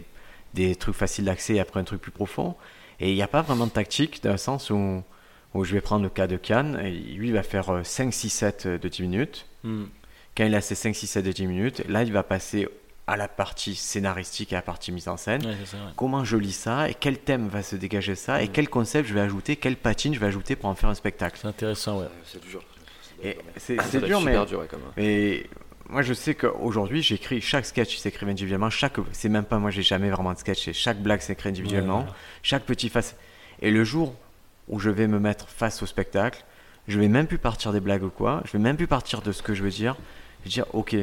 des trucs faciles d'accès et après un truc plus profond? Et il n'y a pas vraiment de tactique dans le sens où, où je vais prendre le cas de Cannes, et lui il va faire 5-6 sets de 10 minutes. Hmm. Quand il a ses 5-6 sets de 10 minutes, là il va passer à la partie scénaristique et à la partie mise en scène Ouais, c'est ça, ouais. comment je lis ça et quel thème va se dégager ça et quel concept je vais ajouter, quelle patine je vais ajouter pour en faire un spectacle. C'est intéressant ouais. C'est dur. C'est dur, mais, super dur, ouais, quand même. mais moi je sais qu'aujourd'hui j'écris chaque sketch s'écrit individuellement, chaque c'est même pas moi j'ai jamais vraiment de sketch, c'est chaque blague s'écrit individuellement, chaque petit face. Et le jour où je vais me mettre face au spectacle, je vais même plus partir des blagues ou quoi, je vais même plus partir de ce que je veux dire, je vais dire ok.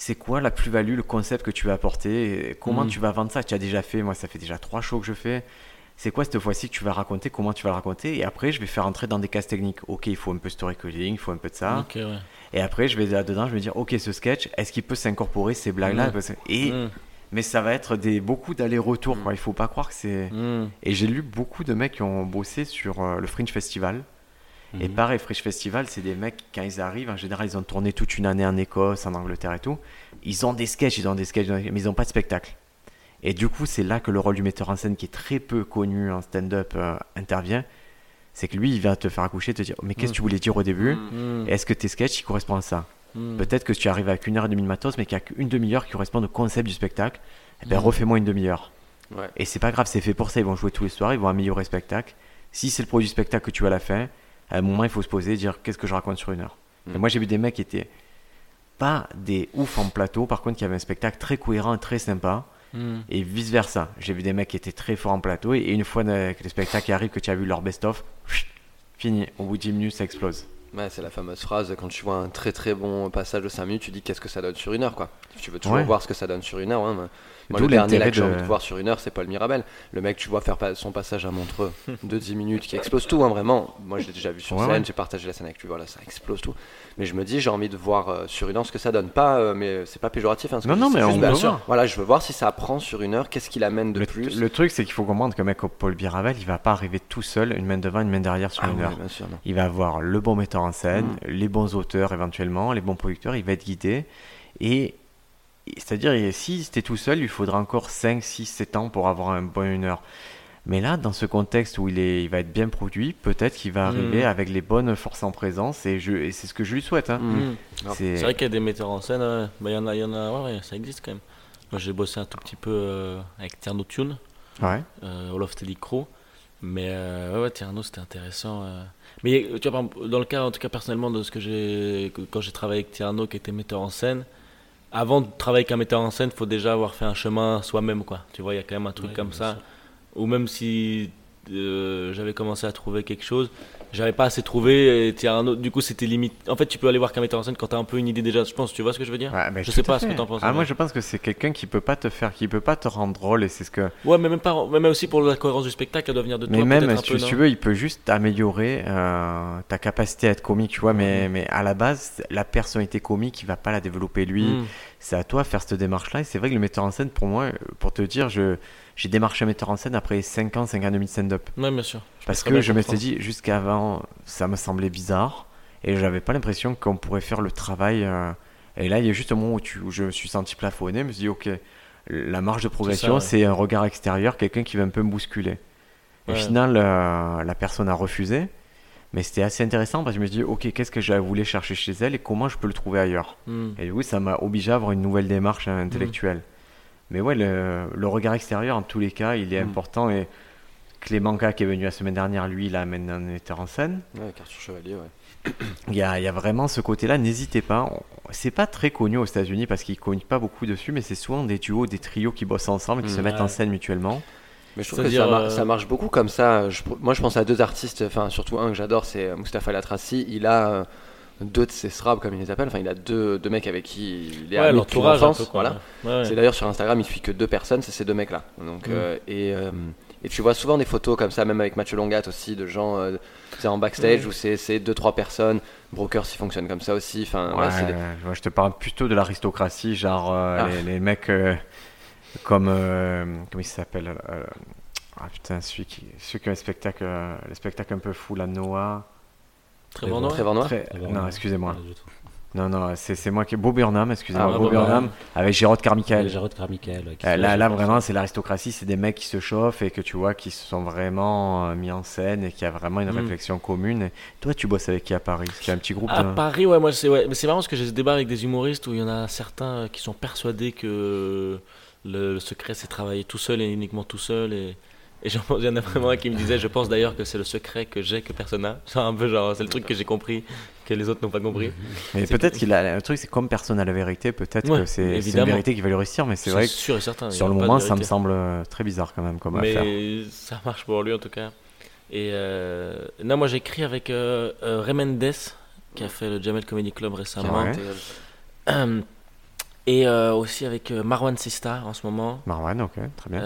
C'est quoi la plus-value, le concept que tu vas apporter et Comment Mhm. tu vas vendre ça? Tu as déjà fait, moi ça fait déjà trois shows que je fais. c'est quoi cette fois-ci que tu vas raconter, comment tu vas le raconter, et après je vais faire entrer dans des cases techniques. Ok, il faut un peu storytelling, il faut un peu de ça. Ok, ouais. Et après, je vais là-dedans, je vais dire, ok, ce sketch, est-ce qu'il peut s'incorporer ces blagues-là? Que- Et Mm. mais ça va être des beaucoup d'allers-retours. Il faut pas croire que c'est. Et j'ai lu beaucoup de mecs qui ont bossé sur euh, le Fringe Festival. Et Mhm. pareil, Fringe Festival, c'est des mecs, quand ils arrivent, en général, ils ont tourné toute une année en Écosse, en Angleterre et tout. Ils ont des sketchs, ils ont des sketchs, mais ils n'ont pas de spectacle. Et du coup, c'est là que le rôle du metteur en scène, qui est très peu connu en stand-up, euh, intervient. C'est que lui, il va te faire accoucher, te dire Mais qu'est-ce que tu voulais dire au début. Et Est-ce que tes sketchs, ils correspondent à ça? Peut-être que tu arrives avec une heure et demie de matos, mais qu'il n'y a qu'une demi-heure qui correspond au concept du spectacle. Eh ben, Mhm. refais-moi une demi-heure. Ouais. Et c'est pas grave, c'est fait pour ça. Ils vont jouer tous les soirs, ils vont améliorer le spectacle. Si c'est le produit du spectacle que tu as à la fin, à un moment, il faut se poser et dire qu'est-ce que je raconte sur une heure. Et Mhm. moi, j'ai vu des mecs qui étaient pas des ouf en plateau, par contre, qui avaient un spectacle très cohérent et très sympa. Mm. Et vice versa. J'ai vu des mecs qui étaient très forts en plateau, et une fois euh, que le spectacle arrive, que tu as vu leur best-of, fini. Au bout de 10 minutes, ça explose. Ouais, c'est la fameuse phrase quand tu vois un très très bon passage de 5 minutes, tu dis qu'est-ce que ça donne sur une heure quoi. Tu veux toujours Ouais. voir ce que ça donne sur une heure. hein, mais- Moi, le dernier là que j'ai envie de voir sur une heure, c'est Paul Mirabel. Le mec, tu vois faire son passage à Montreux de 10 minutes qui explose tout, hein, vraiment. Moi, je l'ai déjà vu sur Ouais, scène, ouais. j'ai partagé la scène avec lui, voilà, ça explose tout. Mais je me dis, j'ai envie de voir euh, sur une heure ce que ça donne. Pas, euh, mais c'est pas péjoratif. Hein, ce que Non, non, mais on voir. Voilà, je veux voir si ça prend sur une heure, qu'est-ce qu'il amène de Le, plus. le truc, c'est qu'il faut comprendre qu'un mec Paul Biravel, il va pas arriver tout seul, une main devant, une main derrière sur Ah une heure. bien sûr. Il va avoir le bon metteur en scène, Mm. les bons auteurs éventuellement, les bons producteurs, il va être guidé. Et c'est-à-dire, si c'était tout seul, il faudra encore 5, 6, 7 ans pour avoir un bon une heure. Mais là, dans ce contexte où il, est, il va être bien produit, peut-être qu'il va arriver Mm. avec les bonnes forces en présence, et, je, et c'est ce que je lui souhaite. hein. Mm. C'est- C'est vrai qu'il y a des metteurs en scène, ouais. Bah, il y en a, y en a, ouais, ouais, ça existe quand même. Moi j'ai bossé un tout petit peu euh, avec Tierno Tune, Ouais. euh, All of Steady Crow. Mais euh, ouais, ouais, Tierno c'était intéressant. euh. Mais euh, tu vois, dans le cas, en tout cas personnellement, de ce que j'ai. Quand j'ai travaillé avec Tierno qui était metteur en scène, avant de travailler avec un metteur en scène, il faut déjà avoir fait un chemin soi-même, quoi. Tu vois, il y a quand même un truc Ouais, comme ça. Ou même si euh, j'avais commencé à trouver quelque chose, j'avais pas assez trouvé, et Tierno, du coup c'était limite. En fait, tu peux aller voir qu'un metteur en scène quand t'as un peu une idée déjà, je pense, tu vois ce que je veux dire? Ouais, ben, Je sais pas ce que t'en penses, Ah, moi, je pense que c'est quelqu'un qui peut pas te faire, qui peut pas te rendre drôle, et c'est ce que. Ouais, mais même, pas, même aussi pour la cohérence du spectacle, elle doit venir de Mais toi. même, peut-être un si tu, peu, veux, il peut juste améliorer euh, ta capacité à être comique, tu vois. Mais, mais à la base, la personnalité comique, il va pas la développer lui. Mm. C'est à toi de faire cette démarche-là. Et c'est vrai que le metteur en scène, pour moi, pour te dire, je, j'ai démarché un metteur en scène après 5 ans, 5 ans et demi de stand-up. Ouais, bien sûr. Parce que je m'étais dit, jusqu'avant, ça me semblait bizarre. Et j'avais pas l'impression qu'on pourrait faire le travail. euh, Et là, il y a juste un moment où, tu, où je me suis senti plafonné. Je me suis dit, ok, la marge de progression, ouais. c'est un regard extérieur, quelqu'un qui va un peu me bousculer. Et au Ouais. final, euh, la personne a refusé. Mais c'était assez intéressant parce que je me suis dit, ok, qu'est-ce que j'avais voulu chercher chez elle et comment je peux le trouver ailleurs Mm. Et du coup, ça m'a obligé à avoir une nouvelle démarche euh, intellectuelle. Mais ouais, le, le regard extérieur, en tous les cas, il est Mm. important. Et Clément K, qui est venu la semaine dernière, lui, il amène un metteur en scène. Ouais, Arthur Chevalier, ouais. Il y a, il y a vraiment ce côté-là, n'hésitez pas. C'est pas très connu aux États-Unis parce qu'ils ne pas beaucoup dessus, mais c'est souvent des duos, des trios qui bossent ensemble, qui Mm. se mettent en scène mutuellement. Mais je trouve que C'est-à-dire, ça, mar- euh, ça marche beaucoup comme ça. Je- moi, je pense à deux artistes, enfin surtout un que j'adore, c'est euh, Mustapha Latraci. Il a euh, deux de ses srabs, comme il les appelle. Enfin, il a deux, deux mecs avec qui il est Ouais, depuis l'enfance. Voilà. Ouais, ouais. C'est d'ailleurs sur Instagram, il suit que deux personnes, c'est ces deux mecs-là. Donc, Mm. euh, et, euh, et tu vois souvent des photos comme ça, même avec Mathieu Longat aussi, de gens euh, sais, en backstage où c'est c'est deux trois personnes. Brokers, il fonctionne comme ça aussi. Enfin, Ouais, ouais, c'est des- moi, je te parle plutôt de l'aristocratie, genre euh, Ah. les, les mecs euh, comme. euh, comment il s'appelle euh, Ah putain, celui qui, celui qui a un spectacle, euh, le spectacle un peu fou, la Noah. Très bon, non Trevor Noah. Très- Ah bon, Non, excusez-moi. Non, non, c'est c'est moi qui. Bob Burnham, excusez-moi. Ah, Bob Burnham, avec Gérard Carmichael. Gérard Carmichael. ouais, Euh, là, là vraiment, c'est l'aristocratie, c'est des mecs qui se chauffent et que tu vois qui se sont vraiment euh, mis en scène et qui a vraiment une Mm. réflexion commune. Et toi, tu bosses avec qui à Paris? A un petit groupe. À de- Paris, ouais, moi c'est ouais. Mais c'est marrant parce que j'ai ce débat avec des humoristes où il y en a certains euh, qui sont persuadés que le, le secret c'est travailler tout seul et uniquement tout seul. Et, et j'en- il y en a vraiment un qui me disait Je pense d'ailleurs que c'est le secret que j'ai que personne n'a. C'est un peu genre, c'est le truc que j'ai compris que les autres n'ont pas compris. Mais peut-être qu'il a. Le truc, c'est comme personne n'a la vérité, peut-être Ouais, que c'est une vérité qui va lui réussir, mais c'est vrai que sûr et certain. sur le moment, ça me semble euh, très bizarre quand même comme affaire. Mais ça marche pour lui en tout cas. Et euh, non, moi j'écris avec euh, euh, Ray Mendes qui a fait le Jamel Comedy Club récemment. Et aussi avec Marwan Sista en ce moment. Marwan, ok, très bien.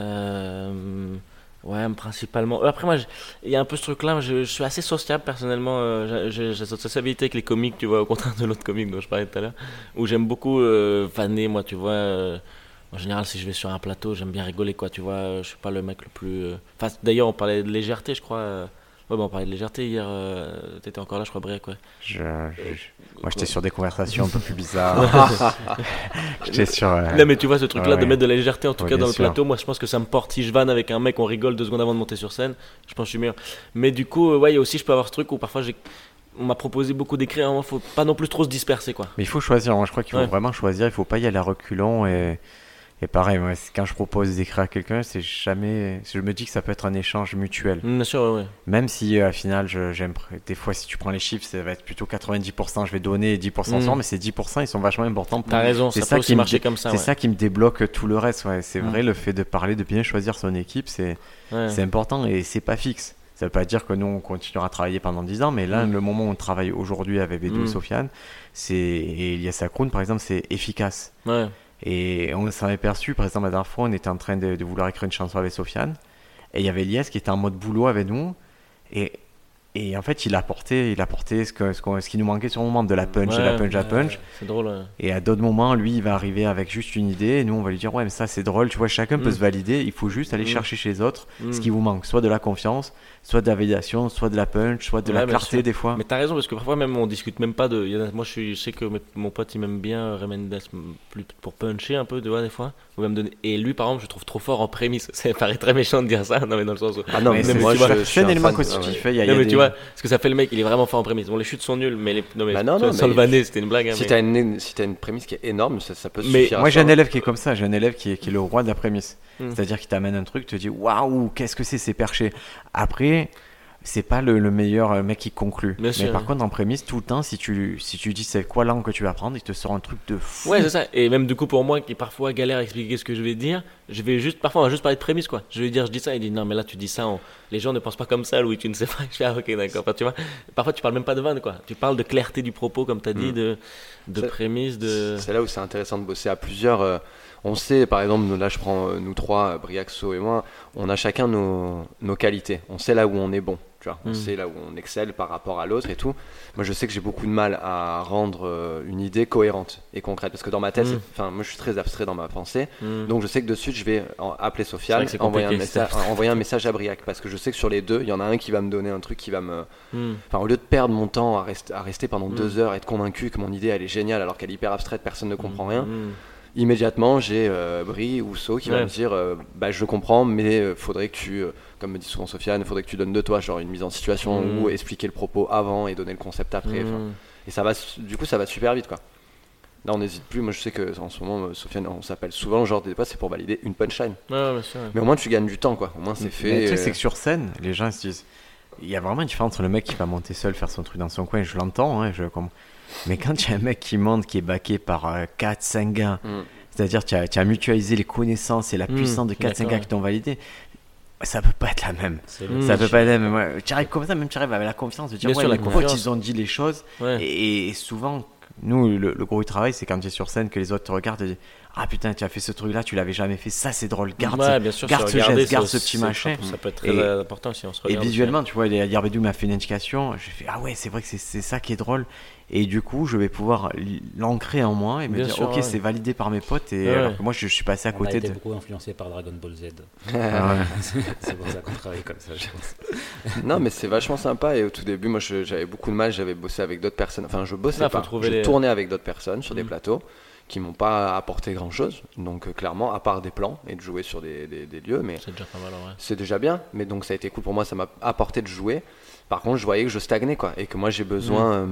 Euh, Ouais, principalement. Après, moi, il y a un peu ce truc-là. Je, suis assez sociable personnellement. euh, j'ai- cette sociabilité avec les comiques, tu vois, au contraire de l'autre comique dont je parlais tout à l'heure. Où j'aime beaucoup euh, vanner, moi, tu vois. euh, en général, si je vais sur un plateau, j'aime bien rigoler, quoi, tu vois. euh, Je suis pas le mec le plus. euh, Enfin, d'ailleurs, on parlait de légèreté, je crois. Euh, Ouais, bah, on parlait de légèreté hier. euh, T'étais encore là, je crois, Briac, ouais. Je- je- je- Moi, j'étais sur des conversations un peu plus bizarres. j'étais sur. euh, Non, mais tu vois, ce truc-là Ouais, de mettre de la légèreté, en tout cas dans le sûr. plateau, moi je pense que ça me porte. Si je vanne avec un mec, on rigole deux secondes avant de monter sur scène, je pense que je suis meilleur. Mais du coup, euh, ouais, aussi, je peux avoir ce truc où parfois j'ai. On m'a proposé beaucoup d'écrire, il faut pas non plus trop se disperser, quoi. Mais il faut choisir. Moi, je crois qu'il faut Ouais. vraiment choisir. Il faut pas y aller à reculons. Et, et pareil, c'est- quand je propose d'écrire à quelqu'un, c'est jamais. Je me dis que ça peut être un échange mutuel. Mm, Bien sûr, ouais, ouais. Même si euh, au final, j'aime. Des fois, si tu prends les chiffres, ça va être plutôt 90%. Je vais donner et 10% Mm. sans, mais ces 10% ils sont vachement importants pour T'as raison, C'est ça, ça peut qui aussi marcher comme ça. C'est ouais. ça qui me débloque tout le reste. Ouais. C'est Mm. vrai, le fait de parler, de bien choisir son équipe, c'est Ouais. important et c'est pas fixe. Ça veut pas dire que nous on continuera à travailler pendant 10 ans, mais là, le moment où on travaille aujourd'hui avec Bédou et Sofiane, c'est et Elias Akroun par exemple, c'est efficace. Ouais. Et on s'en est perçu, par exemple, la dernière fois, on était en train de, de vouloir écrire une chanson avec Sofiane, et il y avait Elias qui était en mode boulot avec nous, et, et en fait, il apportait, il apportait ce, que, ce, qui nous manquait sur le moment, de la punch, de la Ouais, punch, de la punch. C'est drôle. ouais. Et à d'autres moments, lui, il va arriver avec juste une idée, et nous, on va lui dire, ouais, mais ça, c'est drôle, tu vois, chacun peut Mm. se valider, il faut juste aller Mm. chercher chez les autres Mm. ce qui vous manque, soit de la confiance, soit de la validation, soit de la punch, soit de Ouais, la clarté des fois. Mais t'as raison, parce que parfois même on discute même pas de. il y en a- moi je, suis, je sais que mon pote il m'aime bien Ray Mendes plus pour puncher un peu, tu vois, des fois. Ou même donner... Et lui par exemple, je trouve trop fort en prémisse. Ça paraît très méchant de dire ça, non mais dans le sens où. Ah non, Mais mais, c'est- moi tu je, suis élément constitutif. ah il y a- il y Non a mais des- tu vois, ce que ça fait le mec, il est vraiment fort en prémisse. Bon, les chutes sont nulles, mais les. Non mais. Bah non, non, c'était une blague. hein, Si mais- t'as une, si t'as une prémisse qui est énorme, ça, ça peut Mais suffire. Moi, j'ai un élève qui est comme ça. J'ai un élève qui est, qui est le roi de la prémisse. Mm. C'est-à-dire qu'il t'amène un truc, te dit waouh, qu'est-ce que c'est, c'est perché. Après, c'est pas le, le meilleur euh, mec qui conclut. Bien Mais sûr, par contre, en prémisse, tout le temps, si tu, si tu dis c'est quoi langue que tu vas apprendre, il te sort un truc de fou. Ouais, c'est ça. Et même du coup, pour moi, qui parfois galère à expliquer ce que je vais dire, je vais juste, parfois, on va juste parler de prémisse, quoi. Je vais dire, je dis ça, il dit, non, mais là, tu dis ça, on- les gens ne pensent pas comme ça, Louis, tu ne sais pas. Je fais, ah, ok, d'accord. Enfin, tu vois, parfois, tu parles même pas de vanne, quoi. Tu parles de clarté du propos, comme tu as dit, Mm. de, de prémisse, de. C'est là où c'est intéressant de bosser à plusieurs. euh, on sait, par exemple, nous, là je prends euh, nous trois, euh, Briaxo et moi, on a chacun nos, nos qualités. On sait là où on est bon. Tu vois, on Mm. sait là où on excelle par rapport à l'autre et tout. Moi, je sais que j'ai beaucoup de mal à rendre euh, une idée cohérente et concrète parce que dans ma tête, Mm. enfin, moi, je suis très abstrait dans ma pensée. Mm. Donc, je sais que de suite, je vais appeler Sofiane, envoyer un, message, envoyer un message à Briac parce que je sais que sur les deux, il y en a un qui va me donner un truc qui va me. Enfin, au lieu de perdre mon temps à, rest- à rester pendant deux heures, être convaincu que mon idée elle est géniale alors qu'elle est hyper abstraite, personne ne comprend rien. Immédiatement j'ai euh, Brie ou So qui va me dire euh, bah, Je comprends, mais euh, faudrait que tu, euh, comme me dit souvent Sofiane, faudrait que tu donnes de toi, genre une mise en situation Mm. ou expliquer le propos avant et donner le concept après. Mm. Et ça va, du coup, ça va super vite quoi. Là, on n'hésite plus. Moi, je sais que en ce moment, Sofiane, on s'appelle souvent, genre des fois, c'est pour valider une punchline. Ouais, ouais, bien sûr. ouais. Mais au moins, tu gagnes du temps quoi. Au moins, c'est Mais fait. le truc, euh, c'est que sur scène, les gens se disent. Il y a vraiment une différence entre le mec qui va monter seul, faire son truc dans son coin, je l'entends, hein, je comme... mais quand il y a un mec qui monte, qui est backé par 4-5 gars, Mm. c'est-à-dire tu as, tu as mutualisé les connaissances et la Mm, puissance de 4-5 d'accord, gars qui t'ont validé, ça peut pas être la même. Ça peut pas être la même. ouais. Tu arrives comme ça, même tu arrives avec la confiance de dire Bien ouais, sûr, la confiance. ils ont dit les choses. Ouais. Et, et souvent, nous, le, le gros du travail, c'est quand tu es sur scène que les autres te regardent et disent Ah putain, tu as fait ce truc-là, tu l'avais jamais fait, ça c'est drôle, garde Ouais, ça. bien sûr, garde ce regarder, geste, garde ça- ce petit machin. Ça peut être très Et- important si on se Et regarde. visuellement, tu vois, Yarbedou m'a fait une indication. J'ai fait Ah ouais, c'est vrai que c'est- ça qui est drôle. Et du coup, je vais pouvoir l'ancrer en moi et me Bien dire sûr, Ok, ouais. c'est validé par mes potes. Et Ouais, alors ouais. que moi, je, je suis passé à On a côté été de. beaucoup influencé par Dragon Ball Z. Ah ouais. c'est pour ça qu'on travaille comme ça, je pense. Non, mais c'est vachement sympa. Et au tout début, moi, j'avais beaucoup de mal. J'avais bossé avec d'autres personnes. Enfin, je bossais Ah, pas. je les- tournais avec d'autres personnes sur des Mm. plateaux qui m'ont pas apporté grand chose. Donc, euh, clairement, à part des plans et de jouer sur des, des- des lieux. Mais C'est déjà pas mal en vrai. c'est déjà bien. Mais donc, ça a été cool pour moi. Ça m'a apporté de jouer. Par contre, je voyais que je stagnais, quoi. Et que moi, j'ai besoin. euh,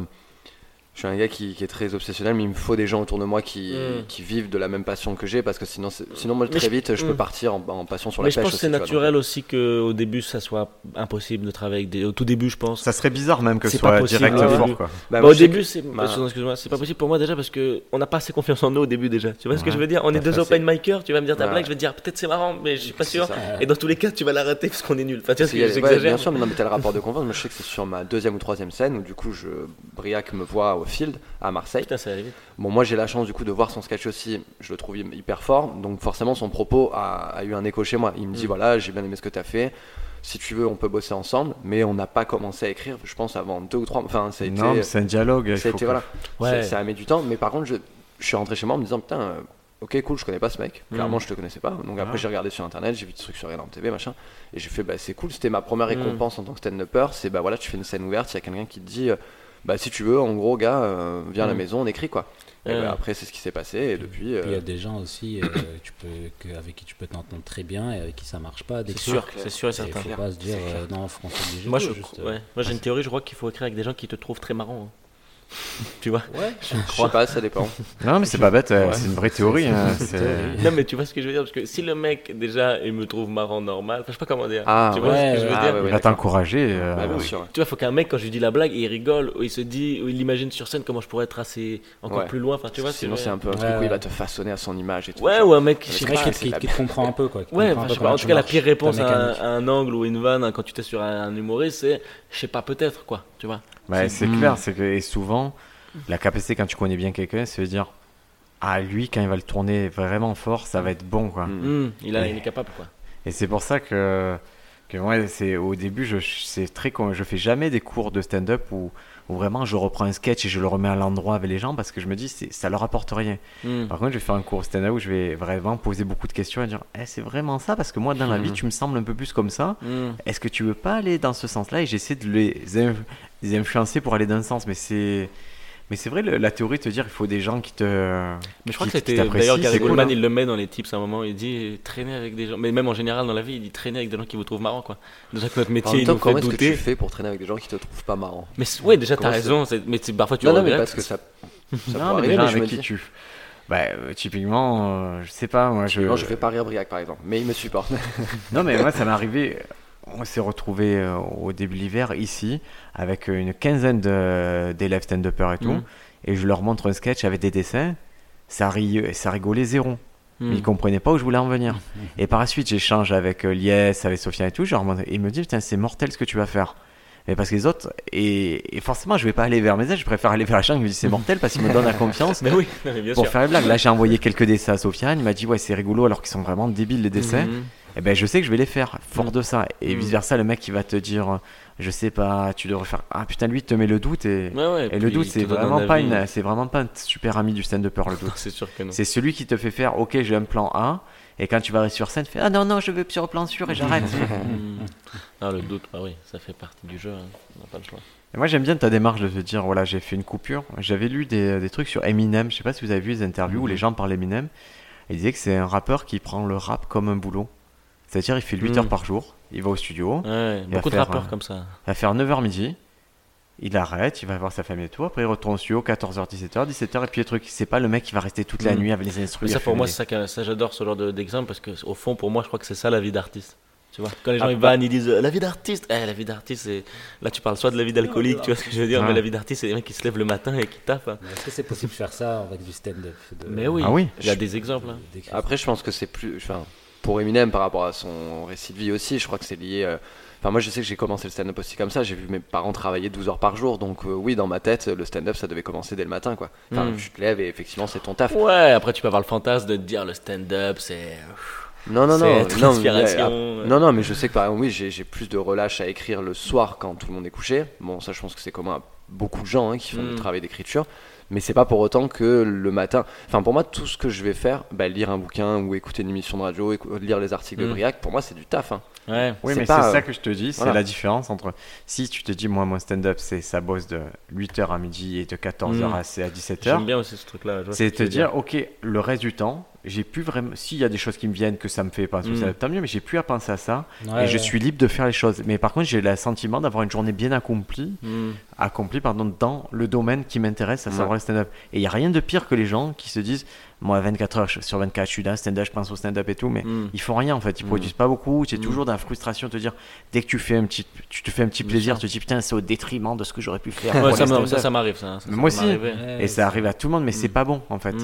je suis un gars qui, qui est très obsessionnel, mais il me faut des gens autour de moi qui, Mm. qui vivent de la même passion que j'ai, parce que sinon, sinon moi, Mais très je- vite, je peux Mm. partir en, en passion sur Mais la je pêche. pense que c'est vois, donc. naturel aussi qu'au début ça soit impossible de travailler avec des. Au tout début, je pense. Ça serait bizarre même que ce soit possible, direct ouais. fort. Quoi. Bah, Bah, moi, au je début, que- c'est bah, excuse-moi, excuse-moi, c'est pas possible pour moi déjà parce que on n'a pas assez confiance en nous au début déjà. Tu vois ce que je veux dire? On est deux open micers, tu vas me dire ta Ouais. blague, je vais te dire peut-être c'est marrant, mais je suis pas sûr. Et dans tous les cas, tu vas la rater parce qu'on est nul. Enfin, tu vois j'exagère. bien sûr, mais non, mais t'as le rapport de confiance. Moi, je sais que c'est sur ma deuxième ou troisième scène où du coup, je, Briac me voit au Field à Marseille. Putain, ça. Bon, moi j'ai la chance du coup de voir son sketch aussi, je le trouve hy- hyper fort, donc forcément son propos a, a eu un écho chez moi. Il me dit Mm. voilà, j'ai bien aimé ce que tu as fait, si tu veux on peut bosser ensemble, mais on n'a pas commencé à écrire, je pense avant deux ou trois, enfin ça a été, Non, mais c'est un dialogue. ça a été- voilà, Ouais. ça, ça a mis du temps, mais par contre je, je suis rentré chez moi en me disant putain, euh, ok cool, je connais pas ce mec, clairement Mm. je te connaissais pas, donc après Ah. j'ai regardé sur internet, j'ai vu des trucs sur Elan TV machin, et j'ai fait bah c'est cool, c'était ma première Mm. récompense en tant que stand-upper, c'est bah voilà, tu fais une scène ouverte, il y a quelqu'un qui te dit. euh, bah si tu veux, en gros, gars, euh, viens à la Mm. maison, on écrit quoi. Et Ouais. bah, après, c'est ce qui s'est passé. Et depuis, euh, Puis il y a des gens aussi euh, tu peux, que- avec qui tu peux t'entendre très bien et avec qui ça marche pas. C'est sûr, c'est sûr et Et Il certain. faut pas se dire euh, non, français. Moi, ouais. euh, j'ai une théorie, je crois qu'il faut écrire avec des gens qui te trouvent très marrant. hein. tu vois Ouais, je sais pas, ça dépend. Non, mais c'est pas bête, euh, Ouais. c'est une vraie théorie. hein. Non, mais tu vois ce que je veux dire Parce que si le mec, déjà, il me trouve marrant normal, enfin, je sais pas comment dire. Ah, tu vois ouais, ce que je veux ah, dire ouais, Il ouais, va t'encourager. euh, Bah, bien oui. sûr. Tu vois, faut qu'un mec, quand je lui dis la blague, il rigole, ou il se dit, ou il imagine sur scène comment je pourrais être assez encore Ouais. plus loin. Enfin, tu vois, Sinon, c'est un peu un truc où il va te façonner à son image et tout. Ouais, ou un mec, qui, te comprend un peu quoi. Ouais, en tout cas, la pire réponse à un, angle ou une vanne hein, quand tu t'es sur un, un humoriste, c'est je sais pas, peut-être quoi, tu vois. Ouais, c'est clair, c'est que et souvent la capacité quand tu connais bien quelqu'un, c'est de dire ah lui quand il va le tourner vraiment fort, ça va être bon quoi. Mm. Hmm, il, a, il est capable quoi. Et c'est pour ça que que ouais, c'est au début je c'est très con, je fais jamais des cours de stand-up où, où vraiment je reprends un sketch et je le remets à l'endroit avec les gens parce que je me dis ça leur apporte rien. Hmm. Par contre, je vais faire un cours stand-up où je vais vraiment poser beaucoup de questions et dire eh, c'est vraiment ça? Parce que moi dans la vie Mhm. tu me sembles un peu plus comme ça. Hmm. Est-ce que tu veux pas aller dans ce sens-là? Et j'essaie de les, inf- les influencer pour aller dans un sens. Mais c'est, mais c'est vrai, le- la théorie te dire il faut des gens qui te. Mais je crois qui- que c'était t'apprécient, d'ailleurs Gary cool, Goldman, hein. il le met dans les tips à un moment. Il dit traîner avec des gens, mais même en général dans la vie, il dit traîner avec des gens qui vous trouvent marrant quoi. Déjà que notre En métier même il temps, nous comment fait que douter. tu fais pour traîner avec des gens qui te trouvent pas marrant Mais ouais, déjà t'as raison, mais parfois tu Non, non, mais parce que ça. ça non, mais arriver, mais je avec me qui dis- tu. Bah, euh, typiquement, euh, je sais pas, moi je. Non, je fais pas rire Briac par exemple, mais il me supporte. Non, mais moi, ça m'est arrivé. On s'est retrouvé euh, au début de l'hiver ici avec une quinzaine de- d'élèves stand-uppers et tout. Mhm. Et je leur montre un sketch avec des dessins. Ça, ri- ça rigolait zéro. Hmm. Mais ils comprenaient pas où je voulais en venir. Et par la suite, j'échange avec euh, Lies, avec Sofiane et tout. Et ils me disent, putain, c'est mortel ce que tu vas faire. Mais parce que les autres, et, et forcément, je vais pas aller vers mes aides, je préfère aller vers les gens qui me disent c'est mortel parce qu'ils me donnent la confiance Mais oui, non, mais bien pour sûr. faire les blagues. Là, j'ai envoyé quelques dessins à Sofiane, il m'a dit, ouais, c'est rigolo alors qu'ils sont vraiment débiles les dessins. Mhm. Et ben, je sais que je vais les faire, fort Mhm. de ça. Et Mhm. vice versa, le mec qui va te dire, euh, je sais pas, tu devrais faire, ah putain, lui, il te met le doute et. Ouais, ouais, Et le doute, c'est vraiment pas une, c'est vraiment pas un super ami du stand-upper, le doute. C'est sûr que non. C'est celui qui te fait faire, ok, j'ai un plan A, et quand tu vas sur scène, tu fais, ah non, non, je veux sur le plan sûr et j'arrête. Non, le doute, bah oui, ça fait partie du jeu, hein. on n'a pas le choix. Et moi, j'aime bien ta démarche de te dire, voilà, j'ai fait une coupure. J'avais lu des, des trucs sur Eminem, je sais pas si vous avez vu les interviews où les gens parlent d'Eminem. Il disait que c'est un rappeur qui prend le rap comme un boulot. C'est-à-dire, il fait 8 Mm. heures par jour, il va au studio, Ouais, Il va beaucoup de faire, rappeurs comme ça. il va faire 9h midi, il arrête, il va voir sa famille et tout, après il retourne au studio, 14h, 17h, 17h, et puis le truc, c'est pas le mec qui va rester toute la Mm. nuit avec les instruments. ça, pour moi, c'est ça, que- ça j'adore ce genre de- d'exemple parce que, au fond, pour moi, je crois que c'est ça la vie d'artiste. Tu vois, quand les gens Ah, ils bah- vannent, ils disent euh, la vie d'artiste. Eh, la vie d'artiste, c'est. Là, tu parles soit de la vie d'alcoolique, tu vois ce que je veux dire, mais la vie d'artiste, c'est des mecs qui se lèvent le matin et qui taffent. hein. Est-ce que c'est possible de faire ça avec du stand-up de- Mais oui, Ah oui. il y a des exemples. hein. Après, je pense que c'est plus. Enfin, pour Eminem, par rapport à son récit de vie aussi, je crois que c'est lié. euh, Enfin, moi, je sais que j'ai commencé le stand-up aussi comme ça. J'ai vu mes parents travailler 12 heures par jour. Donc, euh, oui, dans ma tête, le stand-up, ça devait commencer dès le matin, quoi. Enfin, Mm. tu te lèves et effectivement, c'est ton taf. Ouais, après, tu peux avoir le fantasme de te dire le stand-up, c'est. Non, non, non. non, mais, ouais. non, non, mais je sais que par exemple, oui, j'ai j'ai plus de relâche à écrire le soir quand tout le monde est couché. Bon, ça, je pense que c'est commun à beaucoup de gens hein, qui font Mm. du travail d'écriture. Mais c'est pas pour autant que le matin. Enfin, pour moi, tout ce que je vais faire, bah, lire un bouquin ou écouter une émission de radio, lire les articles de Mm. Briac, pour moi, c'est du taf. hein. Ouais. Oui, mais c'est euh, ça que je te dis, c'est voilà. la différence entre si tu te dis, moi, mon stand-up, c'est ça bosse de 8h à midi et de 14h Mm. à, à 17h. J'aime bien aussi ce truc-là. C'est te dire, ok, le reste du temps, j'ai plus vraiment. S'il y a des choses qui me viennent que ça me fait pas, Mm. tant mieux, mais j'ai plus à penser à ça. Ouais, et je suis libre de faire les choses. Mais par contre, j'ai le sentiment d'avoir une journée bien accomplie, Hmm. accomplie pardon, dans le domaine qui m'intéresse, à Ouais. savoir le stand-up. Et il n'y a rien de pire que les gens qui se disent, moi, 24 heures sur 24, je suis là, stand-up, je pense au stand-up et tout, mais Hmm. ils font rien en fait, ils Mm. produisent pas beaucoup. Tu es Mm. toujours dans la frustration de te dire, dès que tu fais un petit, tu te fais un petit plaisir, tu te dis putain, c'est au détriment de ce que j'aurais pu faire. Ça, m'arrive, ça. ça, ça moi aussi. Et ça arrive à tout le monde, mais c'est pas bon en fait.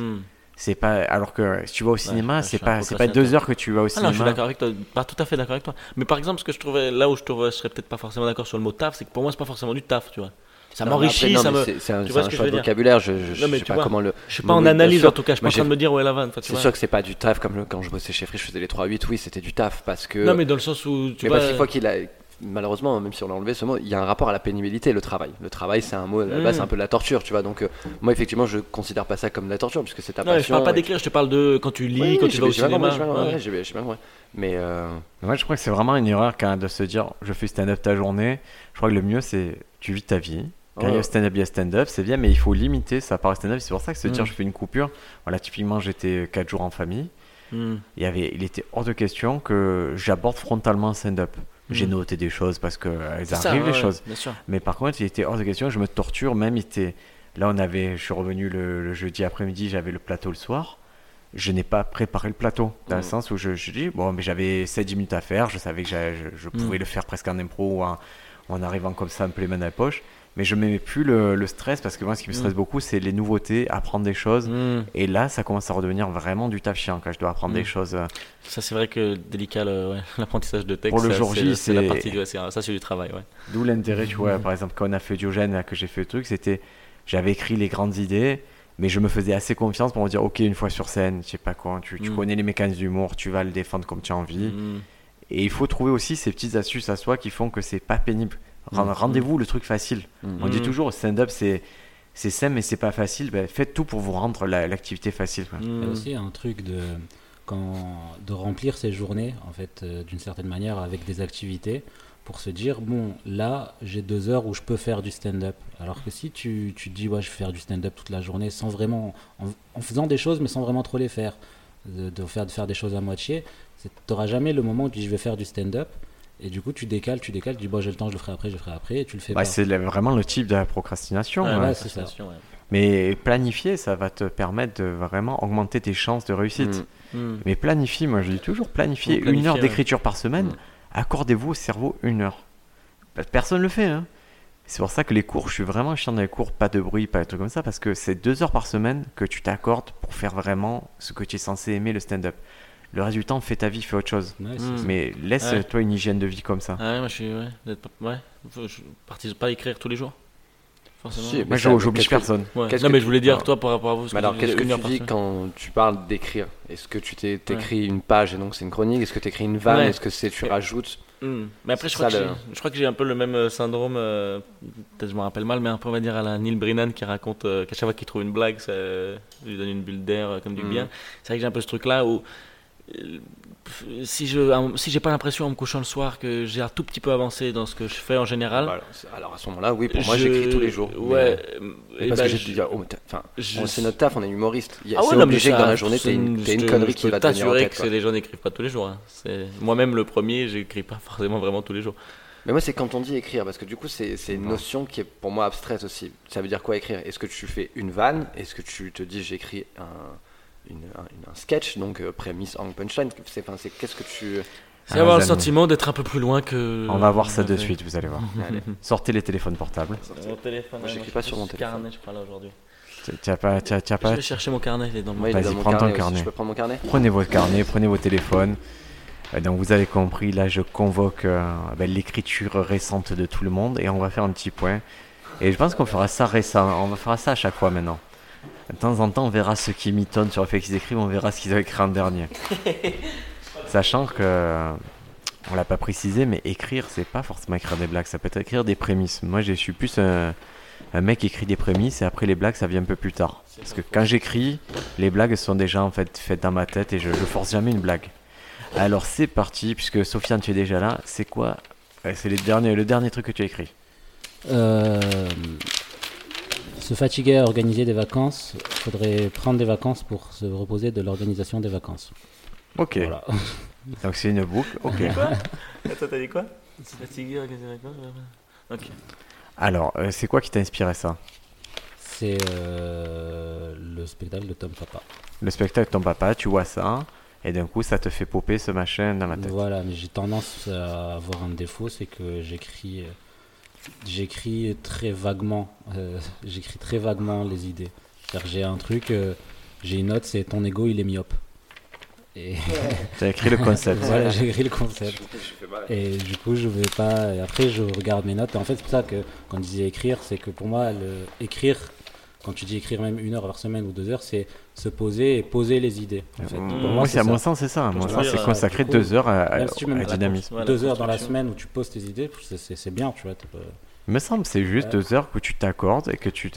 C'est pas alors que si tu vas au cinéma, je c'est pas c'est pas deux heures que tu vas au Ah non, je suis cinéma. d'accord avec toi, pas tout à fait d'accord avec toi. Mais par exemple, ce que je trouvais là où je, je serais peut-être pas forcément d'accord sur le mot taf, c'est que pour moi, c'est pas forcément du taf, tu vois. ça m'enrichit, ça me. c'est- un, tu c'est vois un choix de vocabulaire. Je, je, Non, sais pas vois, comment le. Je suis pas en analyse sûr. en tout cas, je suis en train de me dire où est la vanne. C'est sûr que c'est pas du taf comme le- quand je bossais chez Free, je faisais les 3-8. Oui, c'était du taf parce que. Non, mais dans le sens où tu mais vois. parce qu'il faut qu'il a. Malheureusement, même si on l'a enlevé ce mot, il y a un rapport à la pénibilité, le travail. Le travail, c'est un mot, Mm. c'est un peu de la torture, tu vois. Donc, euh, moi, effectivement, je considère pas ça comme de la torture, puisque c'est ta Non, mais je passion. parle pas et- d'écrire, je te parle de quand tu lis, Oui, quand oui, tu vas au cinéma. ouais. Mais euh, Moi, je crois que c'est vraiment une erreur quand même de se dire je fais stand-up ta journée. Je crois que le mieux, c'est tu vis ta vie. Quand il y Ouais. a stand-up, il y a stand-up, c'est bien, mais il faut limiter ça par stand-up. C'est pour ça que se dire Mm. je fais une coupure. Voilà, typiquement, j'étais 4 jours en famille. Hmm. Il, y avait, il était hors de question que j'aborde frontalement un stand-up. J'ai Mm. noté des choses parce que euh, elles C'est ça, arrivent, les ouais, choses. Mais par contre, il était hors de question, je me torture, même il était... Là, on avait, je suis revenu le, le jeudi après-midi, j'avais le plateau le soir. Je n'ai pas préparé le plateau, dans le Mm. sens où je, je dis, bon, mais j'avais 7-10 minutes à faire, je savais que je, je pouvais le faire presque en impro ou en, en arrivant comme ça, un peu les mains dans la poche. Mais je ne m'aimais plus le, le stress, parce que moi, ce qui me stresse Mm. beaucoup, c'est les nouveautés, apprendre des choses. Hmm. Et là, ça commence à redevenir vraiment du taf chiant, quand je dois apprendre Mm. des choses. euh, Ça, c'est vrai que délicat, ouais, l'apprentissage de texte. Pour le ça, jour J, c'est la partie Ça, c'est du travail, ouais. D'où l'intérêt, tu vois, par exemple, quand on a fait Diogène, là, que j'ai fait le truc, c'était, j'avais écrit les grandes idées, mais je me faisais assez confiance pour me dire, ok, une fois sur scène, je sais pas quoi, tu, tu connais les mécanismes d'humour, tu vas le défendre comme tu as envie. Et il faut trouver aussi ces petites astuces à soi qui font que c'est pas pénible. Rend- Mhm. Rendez-vous le truc facile. mm. On dit Mhm. toujours, stand-up, c'est, c'est simple, mais c'est pas facile. Ben, faites tout pour vous rendre la- l'activité facile. quoi. Il y a aussi un truc de, quand, de remplir ses journées, en fait, euh, d'une certaine manière, avec des activités, pour se dire, bon, là, j'ai deux heures où je peux faire du stand-up. Alors que si tu, tu te dis, ouais, je vais faire du stand-up toute la journée, sans vraiment, en, en faisant des choses, mais sans vraiment trop les faire, de, de faire, de faire des choses à moitié, tu n'auras jamais le moment où tu dis, je vais faire du stand-up. Et du coup, tu décales, tu décales, tu dis, bon, j'ai le temps, je le ferai après, je le ferai après, et tu le fais Bah, pas. c'est vraiment le type de la procrastination. Hein. ouais, ouais, c'est ça. ouais. Mais planifier, ça va te permettre de vraiment augmenter tes chances de réussite. Mm. Hmm. Mais planifier, moi je dis toujours, planifier une heure ouais. d'écriture par semaine, Mm. accordez-vous au cerveau une heure. Que Personne ne le fait. Hein. C'est pour ça que les cours, je suis vraiment chiant dans les cours, pas de bruit, pas de trucs comme ça, parce que c'est deux heures par semaine que tu t'accordes pour faire vraiment ce que tu es censé aimer, le stand-up. Le temps, fais ta vie, fais autre chose. Ouais, Mm. ça. Mais laisse-toi une hygiène de vie comme ça. Ah ouais, moi je suis. Ouais, je participe pas à écrire tous les jours. Forcément. Si, Moi, j'oblige personne. Non, que mais je voulais dire, toi, par rapport à vous. Mais alors, que- qu'est-ce ce que tu dis quand tu parles d'écrire? Est-ce que tu t'es- t'écris une page et donc c'est une chronique? Est-ce que tu écris une vanne? Ouais. Est-ce que c'est tu Ouais. rajoutes? Hmm. Mais après, je crois, que j'ai- le- je crois que j'ai un peu le même euh, syndrome, euh, peut-être je me rappelle mal, mais un peu on va dire à la Neil Brennan qui raconte euh, qu'à chaque fois qu'il trouve une blague, ça lui donne une bulle d'air comme du Mhm. bien. C'est vrai que j'ai un peu ce truc-là où si je si j'ai pas l'impression en me couchant le soir que j'ai un tout petit peu avancé dans ce que je fais en général. Bah, alors, à ce moment-là, oui, pour moi j'écris tous les jours. Ouais. mais et parce bah, que j'ai dit, oh, t'as- enfin, je- c'est notre taf, on est humoriste. Ah ouais, c'est obligé que dans la journée, t'as une, connerie qui va te venir en t'assurer tête. que quoi. les gens n'écrivent pas tous les jours. hein. Moi-même, le premier, j'écris pas forcément vraiment tous les jours. Mais moi, c'est quand on dit écrire, parce que du coup, c'est une notion qui est pour moi abstraite aussi. Ça veut dire quoi écrire? Est-ce que tu fais une vanne? Est-ce que tu te dis j'écris un, une- un, sketch, donc euh, prémisse, angle, punchline C'est enfin, c'est- qu'est-ce que tu. C'est Ah, avoir le amis. sentiment d'être un peu plus loin que. On va voir ça de suite, vous allez voir. Allez. Sortez les téléphones portables. Mon téléphone. Moi, ouais, j'écris je pas sur mon téléphone. carnet, je crois, là, aujourd'hui. Tu tu as pas, tu as- tu as Je pas vais chercher mon carnet, il est dans mon est Vas-y, dans mon prends ton carnet aussi. Je peux prendre mon carnet Prenez votre carnet, prenez vos téléphones. Euh, Donc vous avez compris, là je convoque euh, ben, l'écriture récente de tout le monde et on va faire un petit point. Et je pense qu'on fera ça récemment, on va faire ça à chaque fois maintenant. De temps en temps on verra ceux qui mitonnent sur le fait qu'ils écrivent, on verra ce qu'ils ont écrit en dernier. Sachant que, on l'a pas précisé, mais écrire c'est pas forcément écrire des blagues, ça peut être écrire des prémices. Moi je suis plus un, un mec qui écrit des prémices et après les blagues ça vient un peu plus tard. Parce que quand j'écris, les blagues sont déjà en fait faites dans ma tête et je, je force jamais une blague. Alors c'est parti, puisque Sofiane tu es déjà là, c'est quoi? Euh, C'est le dernier truc que tu as écrit. Euh, se fatiguer à organiser des vacances, faudrait prendre des vacances pour se reposer de l'organisation des vacances. Ok, Voilà. donc c'est une boucle, ok. Attends, t'as dit quoi C'est fatigué, Ok. Alors, euh, c'est quoi qui t'a inspiré ça? C'est euh, le spectacle de Tom Papa. Le spectacle de ton papa, tu vois ça, et d'un coup ça te fait popper ce machin dans la tête. Voilà, mais j'ai tendance à avoir un défaut, c'est que j'écris, euh, j'écris très vaguement, euh, j'écris très vaguement les idées. J'ai un truc, euh, j'ai une note, c'est ton ego il est myope. Et Tu as écrit le concept. voilà, j'ai écrit le concept. Et du coup, je vais pas. Et après, je regarde mes notes. Et en fait, c'est pour ça que quand je disais écrire, c'est que pour moi, le... écrire, quand tu dis écrire même une heure par semaine ou deux heures, c'est se poser et poser les idées. En fait. Moi, Pour moi, c'est à mon ça. sens, c'est ça. À mon sens, c'est dire, consacrer coup, deux heures à, si dynamisme. Deux heures dans la semaine où tu poses tes idées, c'est bien, tu vois. Il me semble, c'est juste Ouais. deux heures que tu t'accordes et que tu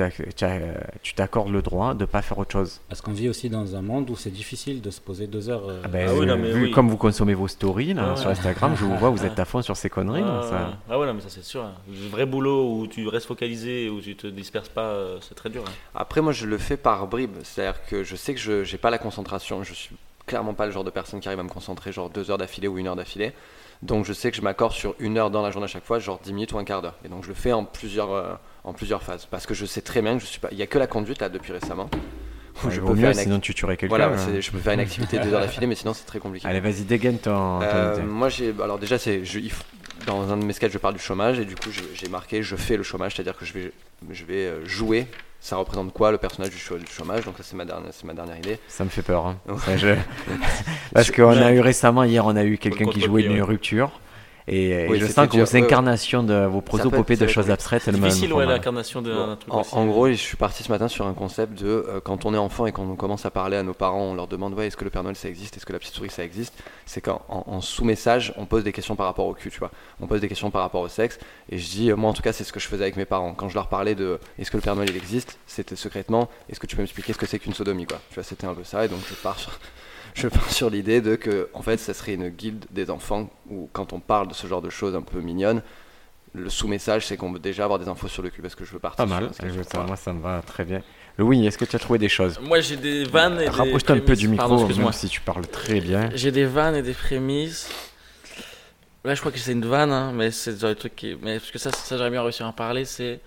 tu t'accordes le droit de pas faire autre chose. Parce qu'on vit aussi dans un monde où c'est difficile de se poser deux heures. euh, Ah ben, Ah oui, non, euh, mais vu oui. comme vous consommez vos stories là, Ouais. sur Instagram, je vous vois, vous êtes à fond sur ces conneries. là, Ah, ça- ah ouais, non, mais ça c'est sûr. hein. Le vrai boulot où tu restes focalisé, où tu te disperses pas, euh, c'est très dur. hein. Après, moi, je le fais par bribes. C'est-à-dire que je sais que je n'ai pas la concentration. Je suis clairement pas le genre de personne qui arrive à me concentrer genre deux heures d'affilée ou une heure d'affilée. Donc, je sais que je m'accorde sur une heure dans la journée à chaque fois, genre 10 minutes ou un quart d'heure. Et donc, je le fais en plusieurs, euh, en plusieurs phases. Parce que je sais très bien que je suis pas. Il y a que la conduite là depuis récemment. où Ouais, je peux mieux, faire une sinon tu tuerais quelqu'un. Voilà, là. c'est- je peux faire une activité deux heures d'affilée, mais sinon c'est très compliqué. Allez, vas-y, dégaine ton, Euh, moi, j'ai. Alors, déjà, c'est. je- Dans un de mes sketchs, je parle du chômage et du coup, j'ai marqué je fais le chômage, c'est-à-dire que je vais, je vais euh, jouer. Ça représente quoi le personnage du, chômage? Donc, ça, c'est ma, dernière- c'est ma dernière idée. Ça me fait peur. hein. Ouais. Ça, je- Parce qu'on a eu récemment, hier, on a eu quelqu'un qui jouait d'une ouais. rupture. Et, et Oui, je c'était sens que vos incarnations de vos prosopopées de choses abstraites, elles me Difficile, ouais, l'incarnation d'un Bon, truc en, aussi. en gros, je suis parti ce matin sur un concept de euh, quand on est enfant et qu'on commence à parler à nos parents, on leur demande ouais, est-ce que le Père Noël ça existe, est-ce que la petite souris ça existe? C'est qu'en en, en sous-message, on pose des questions par rapport au cul, tu vois. On pose des questions par rapport au sexe. Et je dis, euh, moi en tout cas, c'est ce que je faisais avec mes parents. Quand je leur parlais de est-ce que le Père Noël il existe, c'était secrètement est-ce que tu peux m'expliquer ce que c'est qu'une sodomie, quoi? Tu vois, c'était un peu ça. Et donc je pars sur. Je pars sur l'idée de que, en fait, ça serait une guilde des enfants où, quand on parle de ce genre de choses un peu mignonnes, le sous-message, c'est qu'on veut déjà avoir des infos sur le cul parce que je veux partir. Pas mal, ça, moi ça me va très bien. Louis, est-ce que tu as trouvé des choses? Moi j'ai des vannes et des. Rapproche-toi un peu du micro, Pardon, excuse-moi. même si tu parles très bien. J'ai des vannes et des prémices. Là, je crois que c'est une vanne, hein, mais c'est le genre de truc qui. Mais parce que ça, ça j'aurais bien réussi à en parler, c'est.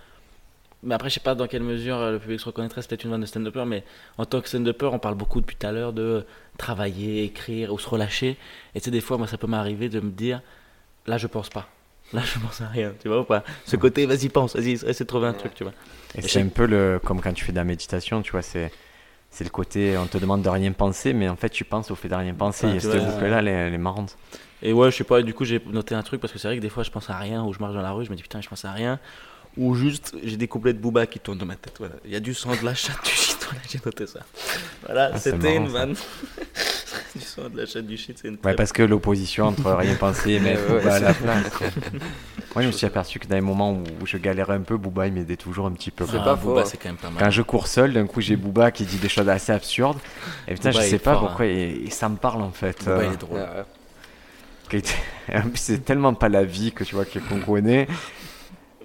Mais après, je sais pas dans quelle mesure euh, le public se reconnaîtrait, c'est peut-être une vanne de stand-upper, mais en tant que stand-upper, on parle beaucoup depuis tout à l'heure de travailler, écrire ou se relâcher. Et tu sais, des fois, moi, ça peut m'arriver de me dire, là, je pense pas. Là, je pense à rien, tu vois ou pas? Ce côté, vas-y, pense, vas-y, essaie de trouver un truc, tu vois. Et Et c'est un peu le, comme quand tu fais de la méditation, tu vois, c'est, c'est le côté, on te demande de rien penser, mais en fait tu penses au fait de rien penser. Ouais, et cette vois, boucle-là, elle, est- elle est marrante. Et ouais, je sais pas, du coup, j'ai noté un truc parce que c'est vrai que des fois, je pense à rien, ou je marche dans la rue, je me dis putain, je pense à rien. Ou juste, j'ai des couplets de Booba qui tournent dans ma tête. Voilà. Il y a du sang, de la chatte, du shit. Voilà, j'ai noté ça. Voilà, Ah, c'était une vanne. du sang, de la chatte, du shit, c'est une Ouais, parce que l'opposition entre rien penser et mettre Ouais, ouais, Booba à c'est- la place. Moi, je me suis aperçu que dans les moments où je galérais un peu, Booba il m'aidait toujours un petit peu. C'est Ah, pas Booba, hein. c'est quand même pas mal. Quand je cours seul, d'un coup j'ai Booba qui dit des choses assez absurdes. Et putain, Booba, je sais est pas fort, pourquoi, et, et ça me parle en fait. Booba, Euh, il est drôle. Ouais, ouais. qui c'est tellement pas la vie que tu vois qu'on connaît.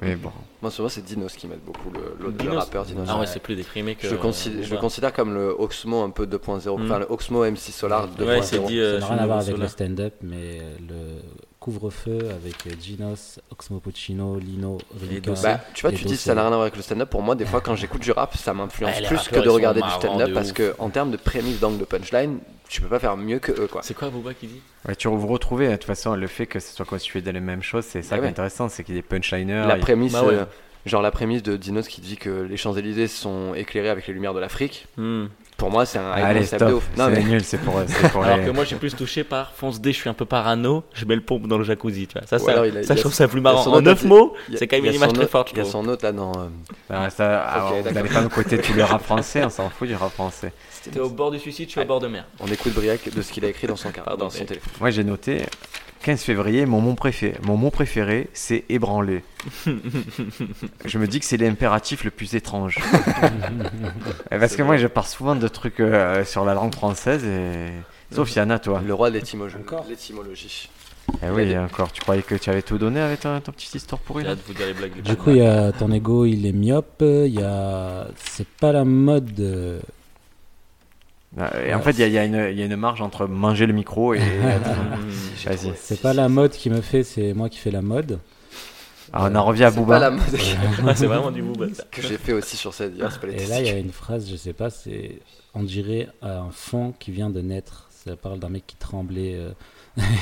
Mais bon. Moi, souvent, c'est Dinos qui m'aide beaucoup, le, le- le rappeur Dinos. Ah ouais, c'est plus déprimé que. je, le considère, je le considère comme le Oxmo un peu 2.0, Mm. enfin le Oxmo MC Solar 2.0. Ouais, c'est dit. euh, ça n'a sur rien à voir avec le stand-up, mais euh, le couvre-feu avec euh, Ginos, Oxmo Puccino, Lino, Rika. Bah, tu vois, tu dis Dossé. ça n'a rien à voir avec le stand-up. Pour moi, des fois, quand j'écoute du rap, ça m'influence plus que de regarder du stand-up parce ouf. que, en termes de prémisse, d'angle de punchline, tu peux pas faire mieux que eux, quoi. C'est quoi Booba qui dit? Ouais, tu vous retrouvez, de toute façon, le fait que ce soit constitué de la même chose, c'est ça Ah qui est ouais. intéressant, c'est qu'il y ait des punchliners. La prémisse, Bah ouais. euh, genre la prémisse de Dinos qui dit que les Champs-Élysées sont éclairés avec les lumières de l'Afrique, Hmm. pour moi, c'est un Allez, concept de stop, ouf. Non, c'est mais nul, c'est pour, pour Alors les- que moi, je suis plus touché par fonce D, je suis un peu parano, je mets le pompe dans le jacuzzi, tu vois. Ça, Ou ça, alors, a- ça je a- trouve ça plus marrant. En autre- neuf mots, c'est quand même une image très forte, Il y a son autre là dans. euh, Ah, ça, alors, vous d'accord. n'allez pas me côté tout le rap français, on s'en fout du rap français. T'es au bord du suicide, je suis au bord de mer. On écoute Briac de ce qu'il a écrit dans son, car- Pardon, dans son téléphone. Moi j'ai noté 15 février, mon mot préféré, mon mot préféré c'est ébranler. je me dis que c'est l'impératif le plus étrange. Et Parce que moi je pars souvent de trucs euh, sur la langue française et. Sauf Yana, toi. Le roi de l'étymologie. Encore L'étymologie. Eh oui, encore. Tu croyais que tu avais tout donné avec ton, ton petite histoire pourrie J'ai là hâte de vous dire les blagues. Du coup, il y a ton ego, il est myope. Il y a, c'est pas la mode. Euh, Ah, Et en fait, il y, a- y une- il y a une marge entre manger le micro et. Vas-y. C'est pas la mode qui me fait, c'est moi qui fais la mode. Ah, on en revient à C'est pas la Booba. mode c'est vraiment du Booba. que j'ai fait aussi sur cette hier, Et là, il y a une phrase, je sais pas, c'est on dirait un fond qui vient de naître. Ça parle d'un mec qui tremblait. euh,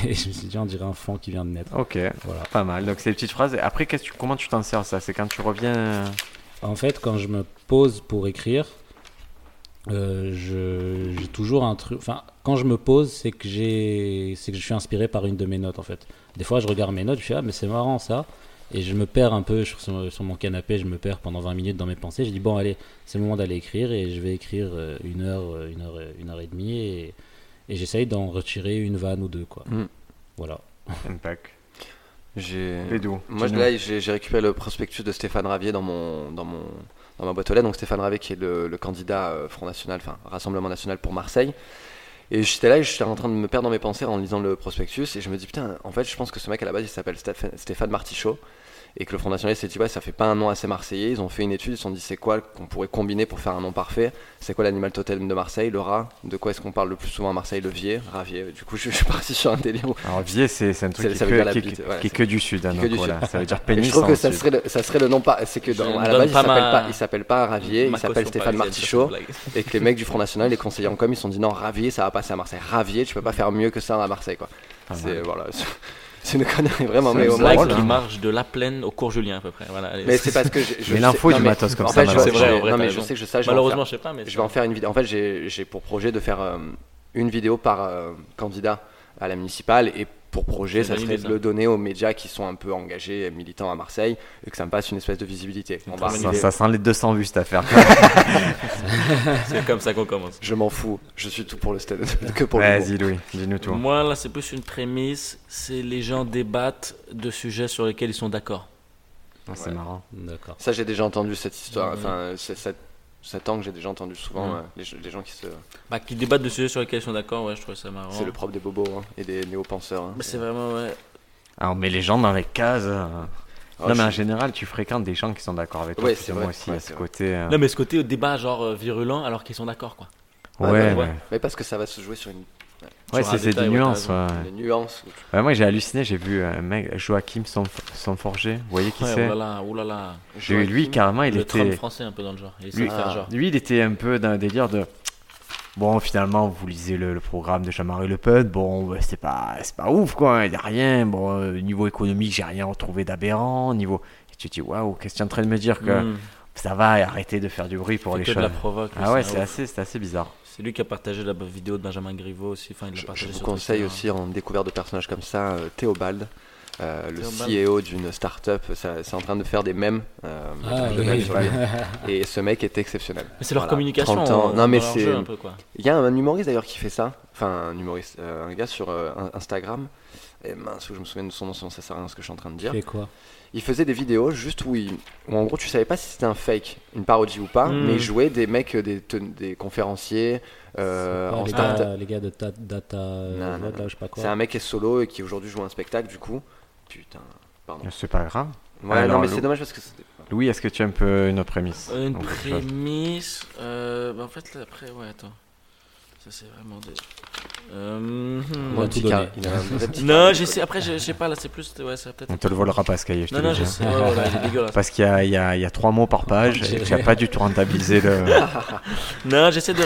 et je me suis dit, on dirait un fond qui vient de naître. Ok, Voilà. pas mal. Donc, c'est des petites phrases. Et Après, tu- comment tu t'en sers ça? C'est quand tu reviens. euh, En fait, quand je me pose pour écrire, euh, je- j'ai toujours un truc. Enfin, quand je me pose, c'est que j'ai, c'est que je suis inspiré par une de mes notes en fait. Des fois, je regarde mes notes, je fais ah mais c'est marrant ça, et je me perds un peu sur, sur mon canapé, je me perds pendant 20 minutes dans mes pensées. Je dis bon allez, c'est le moment d'aller écrire et je vais écrire euh, une heure, euh, une heure, une heure et demie et, et j'essaye d'en retirer une vanne ou deux quoi. Mm. Voilà. Impact. J'ai. Moi, là, j'ai j'ai récupéré le prospectus de Stéphane Ravier dans mon, dans mon, dans ma boîte aux lettres. Donc Stéphane Ravier qui est le, candidat euh, Front National, enfin Rassemblement National pour Marseille. Et j'étais là, j'étais en train de me perdre dans mes pensées en lisant le prospectus, et je me dis putain, en fait, je pense que ce mec à la base, il s'appelle Stéphane Martichaud, et que le Front National s'est dit ouais, ça fait pas un nom assez marseillais. Ils ont fait une étude, ils se sont dit c'est quoi qu'on pourrait combiner pour faire un nom parfait? C'est quoi l'animal totem de Marseille, le rat? De quoi est-ce qu'on parle le plus souvent à Marseille, le vier, ravier. Du coup, je, je suis parti sur un délire. où- Alors, Vier, c'est c'est un truc C'est- qui, que- qui- qui- ouais, qui est que du sud. hein, que donc du voilà, sud. Ça veut dire Et pénis. je trouve que ça serait, le, ça serait le nom pas. C'est que dans, à la base, il s'appelle ma- pas, Ravier, il s'appelle Stéphane Martichaud. Et que les mecs du Front National, les conseillers en com, ils se sont dit non, Ravier, ça va passer à Marseille. Ravier, tu peux pas faire mieux que ça à Marseille, quoi. C'est voilà, c'est- une connerie vraiment, C'est mais une au drôle, qui marche de la plaine au cours Julien à peu près. Voilà, allez. Mais c'est parce que je Mais sais- l'info du matos comme en ça, fait. C'est vrai, non mais je sais que je ça, je Malheureusement, faire- je sais pas, mais je vais en faire une vidéo. En fait, j'ai j'ai pour projet de faire euh, une vidéo par euh, candidat à la municipale et pour projet, ça serait de le donner aux médias qui sont un peu engagés, militants à Marseille, et que ça me passe une espèce de visibilité. On va Ça, sent les 200 vues cette affaire. c'est comme ça qu'on commence. Je m'en fous, je suis tout pour le stade, que pour le Vas-y, Louis, dis-nous tout. Moi, là, c'est plus une prémisse. C'est les gens débattent de sujets sur lesquels ils sont d'accord. Ah, C'est Ouais. marrant. D'accord. Ça, j'ai déjà entendu cette histoire. Enfin, c'est- cet, cet angle, j'ai déjà entendu souvent. Euh, les, les gens qui se. Bah, qui débattent de sujets sur lesquels ils sont d'accord, ouais, je trouve ça marrant. C'est le propre des bobos hein, et des néo-penseurs. hein. Bah, c'est vraiment, ouais. Alors, on met les gens dans les cases. euh. Ah, non, mais en général, tu fréquentes des gens qui sont d'accord avec toi. Ouais, c'est que vrai. Moi aussi, Ouais, à ce c'est côté. euh, Non, mais ce côté au débat, genre euh, virulent, alors qu'ils sont d'accord, quoi. Ouais, Ouais, ouais. ouais. Ouais, Mais parce que ça va se jouer sur une, Ouais, c'est des nuances. ouais. des nuances. Ouais, moi, j'ai halluciné. J'ai vu un mec, Joachim Sonforger. Vous voyez qui Ouais, c'est? oh là là, oh là là. J'ai- Lui, carrément, il le était. français, un peu dans le genre. Il Lui, Ah. genre. lui, il était un peu dans un délire de. Bon, finalement, vous lisez le, le programme de Jean-Marie Le Pen. Bon, bah, c'est pas, c'est pas ouf, quoi. Il n'y a rien. Bon, euh, niveau économique, j'ai rien retrouvé d'aberrant. Niveau. Et tu te dis, waouh, qu'est-ce que tu es en train de me dire que Mmh. ça va et arrêtez de faire du bruit pour les choses. Ah ouais, c'est assez, c'est assez bizarre. C'est lui qui a partagé la vidéo de Benjamin Griveaux aussi. Enfin, il l'a Je, partagé je vous sur conseille Twitter. aussi en découverte de personnages comme ça, euh, Théobald, euh, le. CEO d'une start-up. ça- C'est en train de faire des mèmes. euh, Ah, de oui, mèmes oui. sur lui. Et ce mec est exceptionnel. Mais c'est leur Voilà, communication. 30 ans. Non, mais c'est-. Il y a un humoriste d'ailleurs qui fait ça. Enfin, un humoriste, euh, un gars sur euh, Instagram. Et mince, je me souviens de son nom, sinon ça sert à rien ce que je suis en train de dire. Fait quoi Il faisait des vidéos juste où, il, où en gros tu savais pas si c'était un fake, une parodie ou pas, Mm. mais il jouait des mecs, euh, des, ten- des conférenciers euh, en les, start gars, les gars de ta- Data, euh, Non, non, Vote, non. là, je sais pas quoi. C'est un mec qui est solo et qui aujourd'hui joue un spectacle du coup. Putain, pardon. C'est pas grave. Ouais, Alors, non, mais Lou- c'est dommage parce que c'était- Louis, est-ce que tu as un peu une autre prémisse Euh, Une Ou quelque chose prémisse. euh, bah, en fait, là, après, ouais, attends. Ça, c'est vraiment des. Euh, tout il a un Non, j'essaie. Après, je je sais pas, là, c'est plus. Ouais, ça peut-être. On te le volera pas, Sky, je Non, non, je sais. Ouais, voilà, il est dégueulasse. Parce qu'il y a, il y, a, il y a trois mots par page et tu n'as pas du tout rentabilisé le. Non, j'essaie de.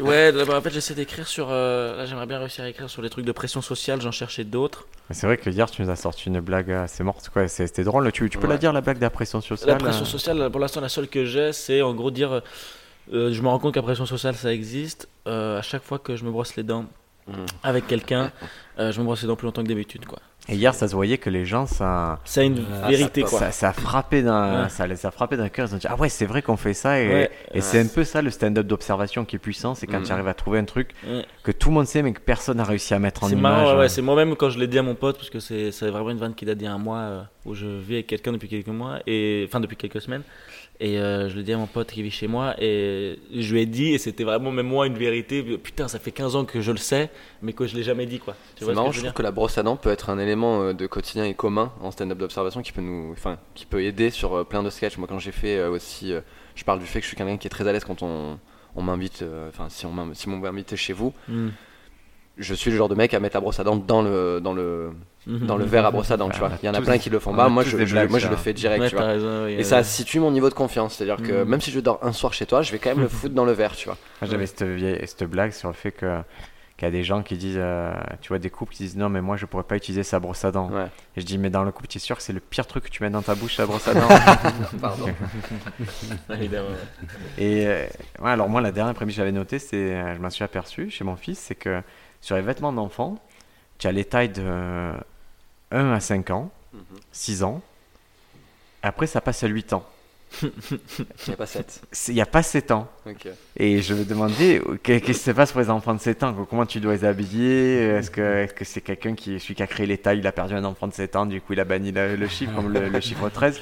Ouais, d'abord, en fait, j'essaie d'écrire sur. euh, Là, j'aimerais bien réussir à écrire sur les trucs de pression sociale, j'en cherchais d'autres. Mais C'est vrai que hier, tu nous as sorti une blague assez morte. quoi. C'est- C'était drôle. Tu, tu peux Ouais. la dire, la blague d'impression sociale La pression euh sociale, pour l'instant, la seule que j'ai, c'est en gros dire. euh, je me rends compte que la pression sociale, ça existe. Euh, à chaque fois que je me brosse les dents. Avec quelqu'un, euh, je me brosse les dents plus longtemps que d'habitude, quoi. Et hier, ça se voyait que les gens, ça. Ça a une Ah, vérité, ça- quoi. Ça, ça a frappé d'un, Ouais. ça les a frappé d'un cœur. Ils ont dit ah ouais c'est vrai qu'on fait ça et, Ouais. et c'est un peu ça le stand-up d'observation qui est puissant, c'est quand Mm. tu arrives à trouver un truc que tout le monde sait mais que personne n'a réussi à mettre en image. hein. c'est moi-même quand je l'ai dit à mon pote, parce que c'est c'est vraiment une vanne qui date d'il y a un mois, euh, où je vis avec quelqu'un depuis quelques mois, et enfin depuis quelques semaines, et euh, je l'ai dit à mon pote qui vit chez moi, et je lui ai dit, et c'était vraiment même moi une vérité, putain, ça fait 15 ans que je le sais, mais que je l'ai jamais dit, quoi. C'est ce marrant, que je trouve que la brosse à dents peut être un élément euh, de quotidien et commun en stand-up d'observation qui peut nous, enfin, qui peut aider sur euh, plein de sketchs. Moi, quand j'ai fait aussi, je parle du fait que je suis quelqu'un qui est très à l'aise quand on, on m'invite, enfin, si on m'in- si m'invite chez vous, Mm. je suis le genre de mec à mettre la brosse à dents dans le, dans le, Mhm. dans le verre à brosse à dents, tu vois. Il y en a tous- plein qui le font on pas. a Moi, je, des je- blagues, moi, je le fais direct, Ouais, tu vois. t'as raison, oui, Et ça situe mon niveau de confiance. C'est-à-dire que Mm. même si je dors un soir chez toi, je vais quand même le foutre dans le verre, tu vois. J'avais cette, vieille- cette blague sur le fait que qu'il y a des gens qui disent, euh, tu vois, des couples qui disent non, mais moi je pourrais pas utiliser sa brosse à dents. Ouais. Et je dis, mais dans le couple, tu es sûr que c'est le pire truc que tu mets dans ta bouche, la brosse à dents? Pardon. Évidemment. Et euh, ouais, alors moi, la dernière prémisse que j'avais notée, c'est, euh, je m'en suis aperçu chez mon fils, c'est que sur les vêtements d'enfant, tu as les tailles de euh, 1 à 5 ans, Mhm. 6 ans. Après, ça passe à 8 ans. Il n'y a pas 7. C'est- Il n'y a pas 7 ans. Ok. Et je me demandais, euh, qu'est- qu'est-ce qui se passe pour les enfants de 7 ans Comment tu dois les habiller? Est-ce que c'est quelqu'un qui, celui qui a créé les tailles, il a perdu un enfant de 7 ans, du coup il a banni le, le chiffre, comme le, le chiffre 13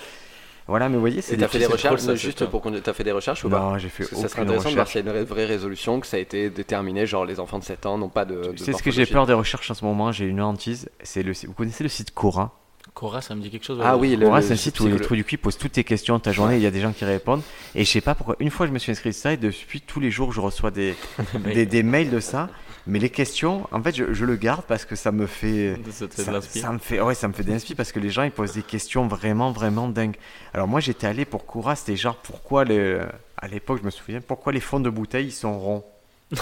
Voilà, mais vous voyez, c'est Et t'as fait des recherches, ça, juste pour qu'on. T'as fait des recherches ou pas Non, j'ai fait Parce que ça serait intéressant de voir recherche. s'il y a une vraie résolution, que ça a été déterminé, genre les enfants de 7 ans n'ont pas de. de C'est ce que j'ai peur des recherches en ce moment, j'ai une hantise. C'est le, vous connaissez le site Cora? Cora, ça me dit quelque chose. Ah oui, le- Cora, c'est un site où les le- trous du cul posent toutes tes questions de ta journée, il y a des gens qui répondent. Et je sais pas pourquoi, une fois je me suis inscrit à ça et depuis tous les jours je reçois des, des, des mails de ça. Mais les questions, en fait, je, je le garde parce que ça me fait. Ça fait de Ça, ça me fait, ouais, ça me fait de parce que les gens ils posent des questions vraiment, vraiment dingues. Alors moi j'étais allé pour Cora, c'était genre pourquoi les, à l'époque je me souviens pourquoi les fonds de bouteille ils sont ronds?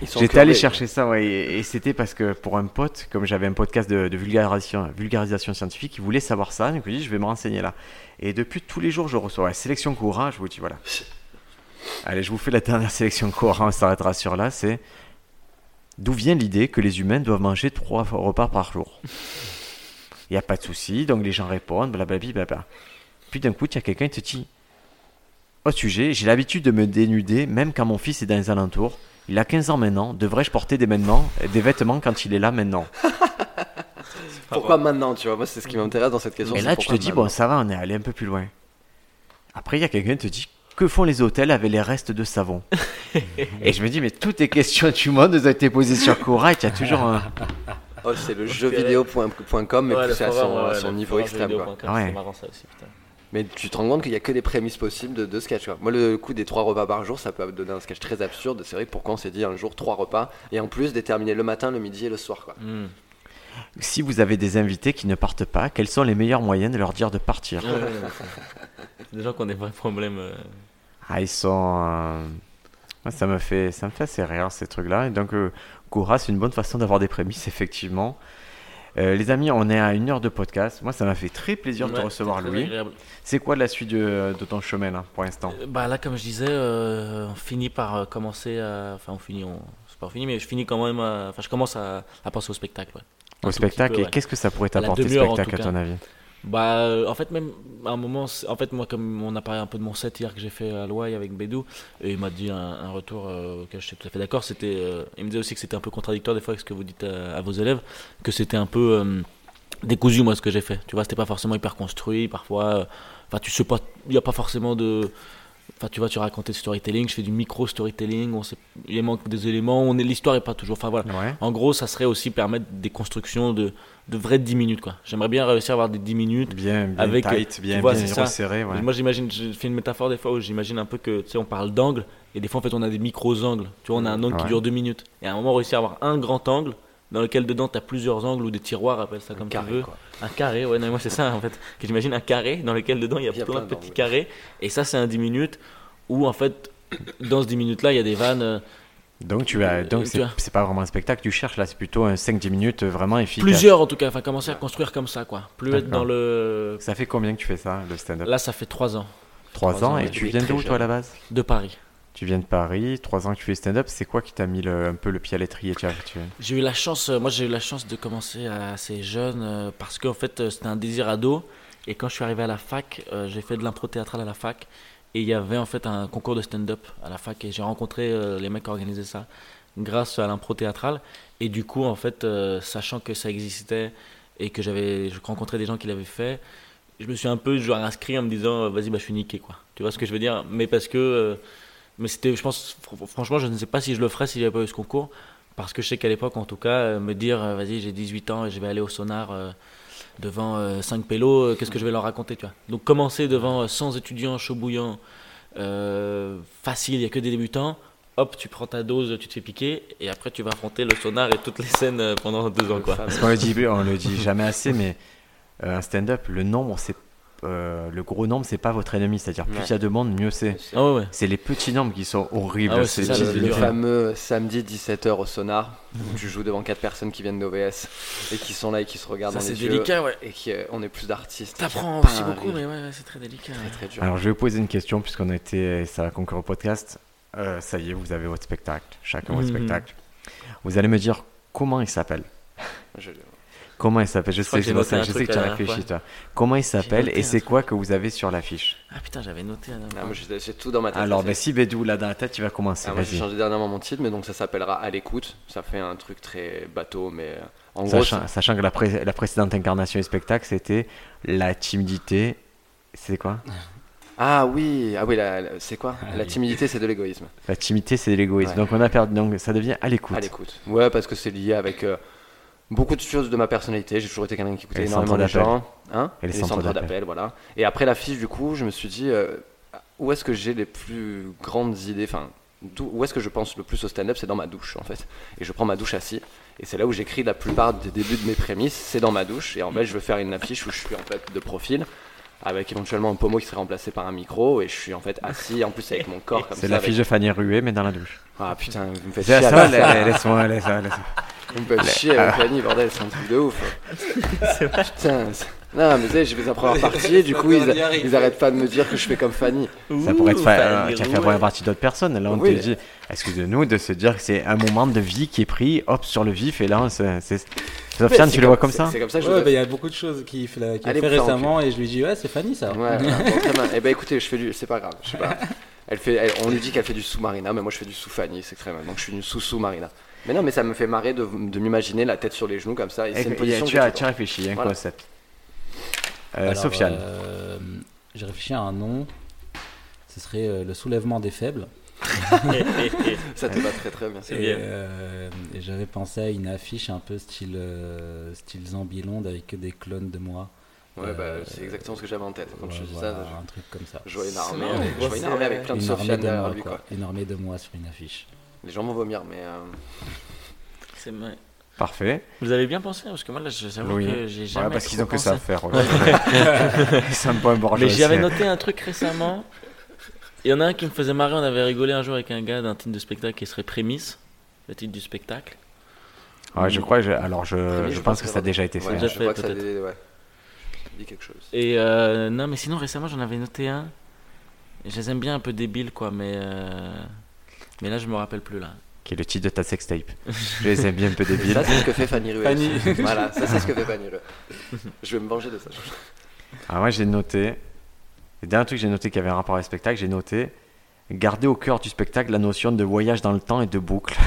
Ils sont J'étais allé chercher ça, ouais, et, et c'était parce que pour un pote, comme j'avais un podcast de, de vulgarisation, vulgarisation scientifique, il voulait savoir ça, donc je me dis je vais me renseigner là. Et depuis tous les jours je reçois la sélection Cora, je vous dis voilà. Allez, je vous fais la dernière sélection Cora, on s'arrêtera sur là, c'est d'où vient l'idée que les humains doivent manger trois repas par jour? Il n'y a pas de souci, donc les gens répondent, blablabla. Bla Puis d'un coup, il y a quelqu'un qui te dit Au sujet, j'ai l'habitude de me dénuder, même quand mon fils est dans les alentours. Il a 15 ans maintenant, devrais-je porter des vêtements, des vêtements quand il est là maintenant? Pourquoi maintenant, tu vois? Moi, c'est ce qui m'intéresse dans cette question. Et là, tu te dis Bon, ça va, on est allé un peu plus loin. Après, il y a quelqu'un qui te dit Que font les hôtels avec les restes de savon Et je me dis Mais toutes les questions du monde ont été posées sur Cora et il y a toujours un. Oh, c'est le jeuxvideo.com, mais poussé à son, à ouais, son niveau extrême. Quoi. jeuxvideo.com, Ouais. C'est marrant ça aussi, putain. Mais tu te rends compte qu'il n'y a que des prémices possibles de, de sketch. Quoi. Moi, le coup des trois repas par jour, ça peut donner un sketch très absurde. C'est vrai que pourquoi on s'est dit un jour trois repas et en plus déterminer le matin, le midi et le soir. Quoi. Hmm. Si vous avez des invités qui ne partent pas, quels sont les meilleurs moyens de leur dire de partir? Des gens qui ont des vrais problèmes. euh. Ah, ils sont. euh, moi, ça me fait, ça me fait assez rire ces trucs-là. Et donc, euh, c'est une bonne façon d'avoir des prémices, effectivement. Euh, les amis, on est à une heure de podcast. Moi, ça m'a fait très plaisir de te recevoir, très Louis. agréable. C'est quoi la suite de, de ton chemin là, pour l'instant? Euh, Bah là, comme je disais, euh, on finit par euh, commencer à. Enfin, on finit, on... c'est pas fini, mais je finis quand même. à- Enfin, je commence à, à penser au spectacle. Ouais. Un Au tout spectacle peu, Et ouais. qu'est-ce que ça pourrait la t'apporter, demi-heure, en spectacle, tout à ton avis? Bah, euh, en fait, même à un moment, en fait, moi, comme on a parlé un peu de mon set hier que j'ai fait à Loaï avec Bédou, et il m'a dit un, retour euh, auquel je suis tout à fait d'accord. C'était, euh, il me disait aussi que c'était un peu contradictoire des fois avec ce que vous dites à, à vos élèves, que c'était un peu euh, décousu, moi, ce que j'ai fait. Tu vois, c'était pas forcément hyper construit, parfois. euh, Enfin, tu sais pas, il n'y a pas forcément de. Enfin, tu vois, tu racontais storytelling, je fais du micro-storytelling, on sait, il manque des éléments, on est, l'histoire est pas toujours. Enfin, voilà. Ouais. En gros, ça serait aussi permettre des constructions de, de vraies 10 minutes, quoi. J'aimerais bien réussir à avoir des 10 minutes Bien, bien Avec, tight, bien, vois, bien resserré. ouais. moi, j'imagine, je fais une métaphore des fois où j'imagine un peu que, tu sais, on parle d'angle, et des fois, en fait, on a des micros-angles. Tu vois, on a un angle qui dure deux minutes. Et à un moment, réussir à avoir un grand angle, dans lequel dedans, tu as plusieurs angles ou des tiroirs, appelle ça comme tu Carré, veux. quoi. Un carré, ouais, non, moi, c'est ça, en fait. Que j'imagine un carré, dans lequel dedans, il y a Il y a plein de petits carrés. Et ça, c'est un 10 minutes où, en fait, dans ce 10 minutes-là, il y a des vannes. euh, Donc, tu as, donc Euh, c'est tu vois. c'est pas vraiment un spectacle, tu cherches là, c'est plutôt un 5-10 minutes euh, vraiment efficace. Plusieurs, en tout cas. Enfin, commencer à construire comme ça, quoi. Plus être dans le. Ça fait combien que tu fais ça, le stand-up? Là, ça fait 3 ans 3 trois ans, ans, et ouais. tu viens d'où toi à la base? De Paris. Tu viens de Paris, 3 ans que tu fais stand-up, c'est quoi qui t'a mis le- un peu le pied à l'étrier J'ai eu la chance, euh, moi j'ai eu la chance de commencer assez jeune euh, parce qu'en fait euh, c'était un désir ado. Et quand je suis arrivé à la fac, j'ai fait de l'impro théâtrale à la fac. Et il y avait en fait un concours de stand-up à la fac. Et j'ai rencontré les mecs qui organisaient ça grâce à l'impro théâtrale. Et du coup en fait sachant que ça existait et que j'avais je rencontrais des gens qui l'avaient fait, je me suis un peu genre inscrit en me disant vas-y bah je suis niqué quoi. Tu vois ce que je veux dire? Mais parce que mais c'était je pense fr- franchement je ne sais pas si je le ferais s'il n'y avait pas eu ce concours parce que je sais qu'à l'époque, en tout cas, euh, me dire, euh, vas-y, j'ai 18 ans et je vais aller au sonar euh, devant 5 pélos, qu'est-ce que je vais leur raconter, tu vois? Donc commencer devant euh, 100 étudiants chaud bouillant, euh, facile, il n'y a que des débutants, hop, tu prends ta dose, tu te fais piquer, et après tu vas affronter le sonar et toutes les scènes pendant deux ans, quoi. Parce qu'on le dit, on le dit jamais assez, mais un stand-up, le nombre, c'est euh, le gros nombre, c'est pas votre ennemi. C'est-à-dire, plus Ouais. il y a de monde, mieux c'est. Ouais, ouais. C'est les petits nombres qui sont horribles. Ah ouais, c'est le- fameux samedi 17h au sonar, où tu joues devant quatre personnes qui viennent d'OVS et qui sont là et qui se regardent Ça dans c'est les yeux. délicat, ouais. Et qui, euh, on est plus d'artistes. T'apprends aussi beaucoup, mais ouais, ouais, c'est très délicat. Très très dur. Alors, je vais vous poser une question, puisqu'on a été. Ça va conclure au podcast. Euh, ça y est, vous avez votre spectacle. Chacun votre Mhm. spectacle. Vous allez me dire comment il s'appelle. Je- Comment il s'appelle? Je sais, je sais, noté un je sais truc que tu as réfléchi, toi. Comment il s'appelle et c'est quoi que vous avez sur l'affiche? Ah putain, j'avais noté. Ah, j'ai tout dans ma tête. Alors, ben, si Bédou là dans la tête, tu vas commencer. Ah, moi j'ai changé dernièrement mon titre, mais donc ça s'appellera À l'écoute. Ça fait un truc très bateau, mais euh, en gros. Sachant, sachant que la, pré- la précédente incarnation du spectacle, c'était la timidité. C'est quoi? Ah oui, ah oui, c'est quoi? Ah La timidité, c'est de l'égoïsme. La timidité, c'est l'égoïsme. Ouais. Donc, on a perdu. Donc, ça devient à l'écoute. À l'écoute. Ouais, parce que c'est lié avec euh, beaucoup de choses de ma personnalité. J'ai toujours été quelqu'un qui écoutait énormément gens. Hein Et les centres d'appel. voilà. Et après l'affiche, du coup, je me suis dit, euh, où est-ce que j'ai les plus grandes idées? Enfin, où est-ce que je pense le plus au stand-up? C'est dans ma douche, en fait. Et je prends ma douche assis. Et c'est là où j'écris la plupart des débuts de mes prémices. C'est dans ma douche. Et en fait, je veux faire une affiche où je suis en fait de profil. Avec éventuellement un pommeau qui serait remplacé par un micro, et je suis en fait assis, en plus avec mon corps comme ça. C'est l'affiche avec- de Fanny Rué, mais dans la douche. Ah putain, vous me faites Ça, chier. ça, la- laisse-moi, laisse-moi, laisse-moi. Vous me faites chier avec Fanny, bordel, c'est un truc de ouf. Putain, c'est- non, mais tu sais, j'ai fait la première partie, et du coup, ils, ils arrêtent pas de me dire que je fais comme Fanny. Ça pourrait être fa- euh, Fanny tu as fait la première partie d'autres personnes. Là, on Oui. te dit, excusez-nous de se dire que c'est un moment de vie qui est pris, hop, sur le vif, et là, c'est. c'est- Sofiane, tu le vois comme- ça C'est comme ça que je Ouais, bah, il y a beaucoup de choses qu'il a Allez, fait récemment et je lui dis ouais c'est Fanny ça. Ouais, très bien. Eh ben écoutez, je fais du. C'est pas grave, je sais pas. Elle fait, elle- on lui dit qu'elle fait du sous-marina, mais moi je fais du sous-Fanny, c'est très mal. Donc je suis du sous-sous-marina. Mais non, mais ça me fait marrer de, de m'imaginer la tête sur les genoux comme ça. Et Et c'est une position tu, as, tu as réfléchi, il y a un Voilà. concept. Euh, Alors, Sofiane, euh, J'ai réfléchi à un nom. Ce serait euh, le soulèvement des faibles. Ça te va très très bien. C'est Et, bien. euh, et j'avais pensé à une affiche un peu style, euh, style Zambilonde avec que des clones de moi. Ouais, bah Euh, c'est exactement ce que j'avais en tête. Quand Ouais, je dis voilà, ça, un truc comme ça. je, vois une armée, avec, je vois c'est- une armée avec plein de Sofiane de derrière moi, lui. quoi. Quoi. Une armée de moi sur une affiche. Les gens vont vomir, mais. euh, C'est vrai. Parfait. Vous avez bien pensé Parce que moi, là, je j'avoue Oui. que j'ai jamais. Ouais, parce qu'ils ont que ça à faire. ouais. ça me pas Mais j'avais noté un truc récemment. Il y en a un qui me faisait marrer. On avait rigolé un jour avec un gars d'un titre de spectacle qui serait Prémisse, le titre du spectacle. Ouais, je crois, que j'ai- alors je, Prémisse, je je pense que que ça a ça déjà été fait. Ouais, déjà je fait, vois que ça peut-être. dit, ouais. Ça dit quelque chose. Et euh, non, mais sinon récemment j'en avais noté un. Je les aime bien un peu débiles quoi, mais euh, mais là je me rappelle plus là. Qui est le titre de ta sextape. je les aime bien un peu débiles. Ça, c'est ce que fait Fanny Ruel. Fanny. voilà, ça, c'est ce que fait Fanny Ruel. Je vais me venger de ça. Ah ouais, j'ai noté. Le dernier truc que j'ai noté qui avait un rapport avec le spectacle, j'ai noté garder au cœur du spectacle la notion de voyage dans le temps et de boucle.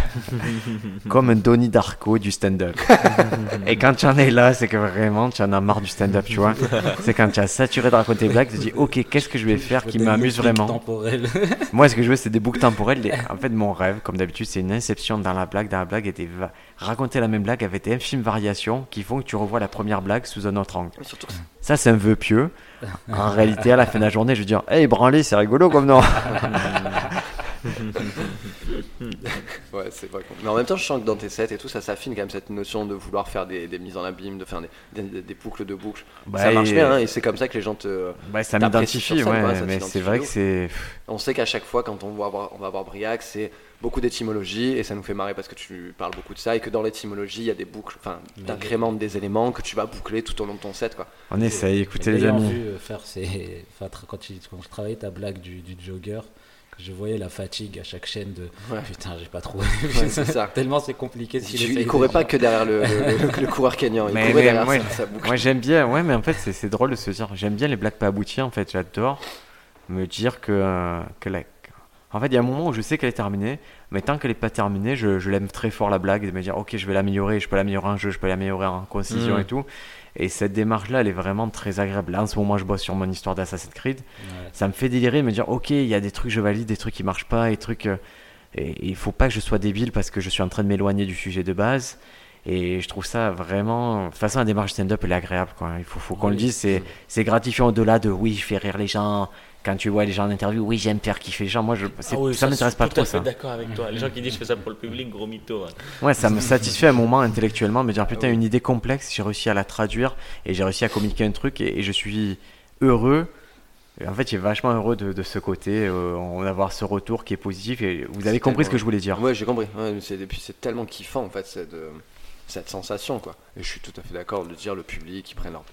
Comme un Donnie Darko du stand-up. et quand tu en es là, c'est que vraiment tu en as marre du stand-up, tu vois. C'est quand tu as saturé de raconter des blagues, tu te dis ok, qu'est-ce que je vais faire qui m'amuse vraiment temporelles. Moi, ce que je veux, c'est des boucles temporelles. Et En fait, mon rêve, comme d'habitude, c'est une inception dans la blague, dans la blague, et des va- raconter la même blague avec des infimes variations qui font que tu revois la première blague sous un autre angle. Mais surtout, Ça, c'est un vœu pieux. En réalité, à la fin de la journée, je veux dire, hey, branlé, c'est rigolo comme non. Ouais, c'est vrai. Mais en même temps, je sens que dans tes sets et tout, ça s'affine quand même cette notion de vouloir faire des, des mises en abîme, de faire des, des- des boucles de boucles. Bah, ça marche et- bien, hein, et c'est comme ça que les gens te. Bah, ça m'identifie, ouais, mais c'est vrai que c'est. On sait qu'à chaque fois, quand on va voir, on va voir Briac, c'est beaucoup d'étymologie, et ça nous fait marrer parce que tu parles beaucoup de ça, et que dans l'étymologie, il y a des boucles, enfin, Mais d'incréments des éléments que tu vas boucler tout au long de ton set, quoi. On essaye, écoutez les Ayant amis. vu euh, faire ces... enfin, tra- quand, tu... quand je travaillais ta blague du, du jogger, que je voyais la fatigue à chaque chaîne de Ouais. putain, j'ai pas trouvé. Ouais, c'est ça. Tellement c'est compliqué Il, qu'il il courait pas que derrière le, le- le- le coureur kényan, il Mais- courait mais derrière moi- sa, sa boucle. Moi, j'aime bien, ouais, mais en fait, c'est c'est drôle de se dire, j'aime bien les blagues pas abouties, en fait, j'adore me dire que, euh, que la. En fait, il y a un moment où je sais qu'elle est terminée, mais tant qu'elle n'est pas terminée, je, je l'aime très fort la blague, de me dire, ok, je vais l'améliorer, je peux l'améliorer en jeu, je peux l'améliorer en concision Mhm. et tout. Et cette démarche-là, elle est vraiment très agréable. Là, en ce moment, je bosse sur mon histoire d'Assassin's Creed. Ouais. ça me fait délirer de me dire ok il y a des trucs je valide des trucs qui marchent pas et trucs euh, et il faut pas que je sois débile parce que je suis en train de m'éloigner du sujet de base et je trouve ça vraiment de toute façon la démarche stand-up elle est agréable quoi il faut, faut qu'on le dise c'est c'est gratifiant au-delà de oui je fais rire les gens quand tu vois les gens en interview oui j'aime faire kiffer les gens moi je Ah oui, ça m'intéresse pas tout trop à fait ça d'accord avec toi. Les gens qui disent je fais ça pour le public, gros mytho. hein. ouais ça me satisfait un moment intellectuellement de me dire putain une idée complexe j'ai réussi à la traduire et j'ai réussi à communiquer un truc et, et je suis heureux. En fait, il est vachement heureux de, de ce côté, euh, d'avoir ce retour qui est positif. Et vous avez compris ce que je voulais dire. Ouais, j'ai compris. Ouais, c'est, et puis c'est tellement kiffant en fait cette, euh, cette sensation quoi. Et je suis tout à fait d'accord de dire le public, ils prennent leur.